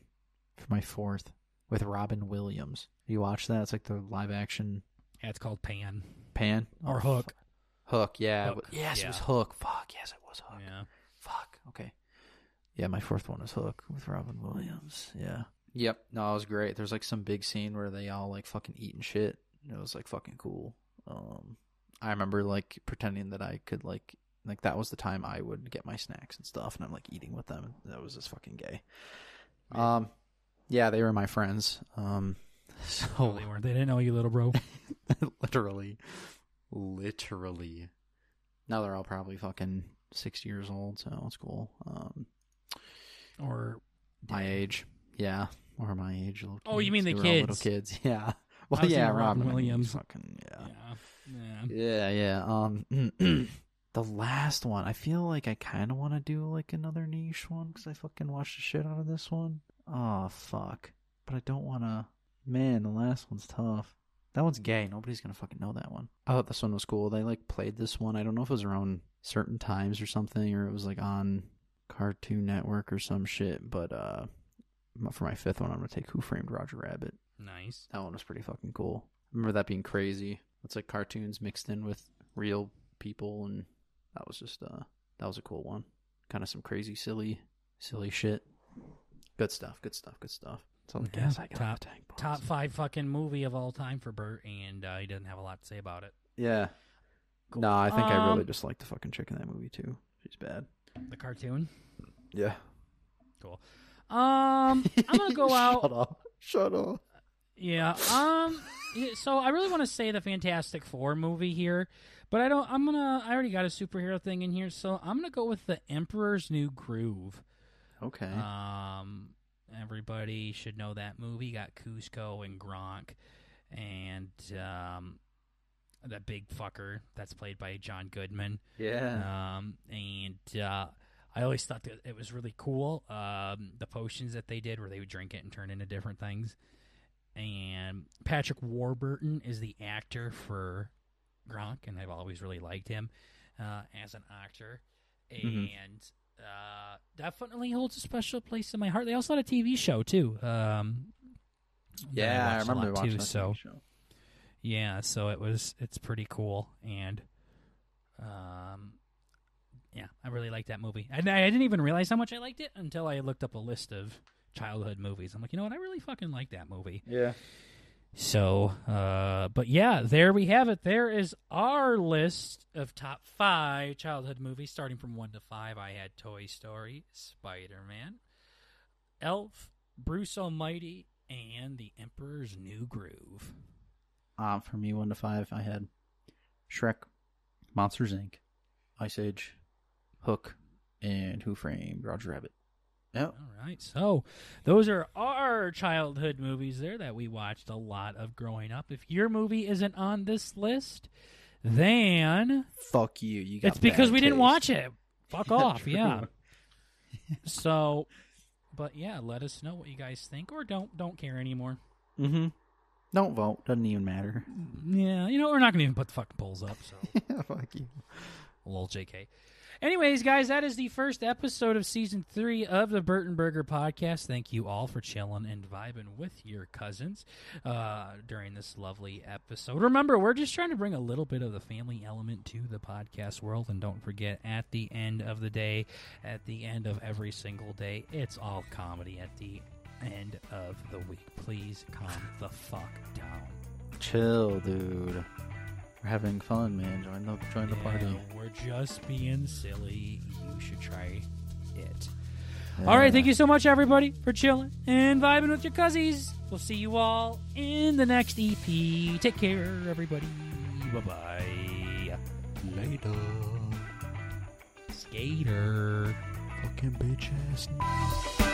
B: for my fourth, with Robin Williams. You watch that? It's like the live action
A: Yeah, it's called Pan.
B: Pan
A: Or
B: Oh,
A: Hook.
B: fu- Hook, yeah.
A: Hook,
B: Yes, it was. Hook. Fuck, yes, it was Hook.
A: Yeah.
B: Fuck. Okay. Yeah, my fourth one is Hook with Robin Williams. Yeah. Yep. No, it was great. There's like some big scene where they all like fucking eating shit. It was like fucking cool. Um, I remember like pretending that I could like like that was the time I would get my snacks and stuff, and I'm like eating with them. That was just fucking gay. Um, yeah, they were my friends. Um, so
A: Oh, they weren't. They didn't know you, little bro.
B: literally, literally. Now they're all probably fucking six years old, so it's cool. Um,
A: or
B: my age, yeah, or my age. Little
A: Oh, you mean the
B: They were all little
A: kids.
B: kids? Yeah. Well,
A: was
B: yeah,
A: thinking Robin
B: Robin
A: Williams.
B: Fucking yeah.
A: yeah. Yeah.
B: Yeah, yeah. Um, the last one, I feel like I kind of want to do like another niche one because I fucking watched the shit out of this one. Oh fuck, but I don't want to. Man, the last one's tough. That one's gay. Nobody's gonna fucking know that one. I thought this one was cool. They like played this one. I don't know if it was around certain times or something, or it was like on Cartoon Network or some shit. But uh, for my fifth one, I'm gonna take Who Framed Roger Rabbit.
A: Nice.
B: That one was pretty fucking cool. I remember that being crazy. It's like cartoons mixed in with real people, and that was just uh, that was a cool one. Kind of some crazy, silly, silly shit. Good stuff. Good stuff. Good stuff. That's all the
A: Yeah,
B: gas I got.
A: top-
B: tank, boys.
A: Top five fucking movie of all time for Bert, and uh, he doesn't have a lot to say about it.
B: Yeah.
A: Cool.
B: No, I think I really
A: Um,
B: just like the fucking chick in that movie too. She's bad.
A: The cartoon.
B: Yeah. Cool.
A: Um, I'm gonna go out.
B: Shut up. Shut up.
A: Yeah. Um. So I really want to say the Fantastic Four movie here, but I don't. I'm gonna. I already got a superhero thing in here, so I'm gonna go with the Emperor's New Groove.
B: Okay.
A: Um. Everybody should know that movie. Got Kuzco and Kronk, and um, that big fucker that's played by John Goodman.
B: yeah.
A: Um, and uh, I always thought that it was really cool. Um, the potions that they did, where they would drink it and turn into different things. And Patrick Warburton is the actor for Kronk, and I've always really liked him uh, as an actor.
B: Mhm.
A: And uh, definitely holds a special place in my heart. They also had a TV show too. Um,
B: yeah, I,
A: a
B: remember watching
A: too,
B: that
A: So
B: TV show.
A: Yeah, so it was it's pretty cool and um yeah, I really liked that movie. And I, I didn't even realize how much I liked it until I looked up a list of childhood movies. I'm like, you know what? I really fucking like that movie.
B: Yeah.
A: So, uh but yeah, there we have it. There is our list of top 5 childhood movies starting from 1 to 5. I had Toy Story, Spider-Man, Elf, Bruce Almighty, and The Emperor's New Groove.
B: Um, for me, one to five, I had Shrek, Monsters Inc., Ice Age, Hook, and Who Framed Roger Rabbit. Yep.
A: All right. So, those are our childhood movies there that we watched a lot of growing up. If your movie isn't on this list, then
B: Fuck you. You got
A: it's because
B: bad
A: we didn't watch it. Fuck off.
B: True.
A: Yeah. So, but yeah, let us know what you guys think or don't don't care anymore.
B: Mm-hmm. Don't vote. Doesn't even matter.
A: Yeah, you know, we're not going to even put the fucking polls up, so
B: yeah, fuck you.
A: lol JK. Anyways, guys, that is the first episode of season three of the Bert and Burger podcast. Thank you all for chilling and vibing with your cousins uh, during this lovely episode. Remember, we're just trying to bring a little bit of the family element to the podcast world. And don't forget, at the end of the day, at the end of every single day, it's all comedy at the end of the week. Please calm the fuck down.
B: Chill, dude. We're having fun, man. Join the join the party.
A: We're just being silly. You should try it. All right, thank you so much, everybody, for chilling and vibing with your cousins. We'll see you all in the next EP. Take care, everybody. Bye bye.
B: Later.
A: Skater.
B: Fucking bitch ass.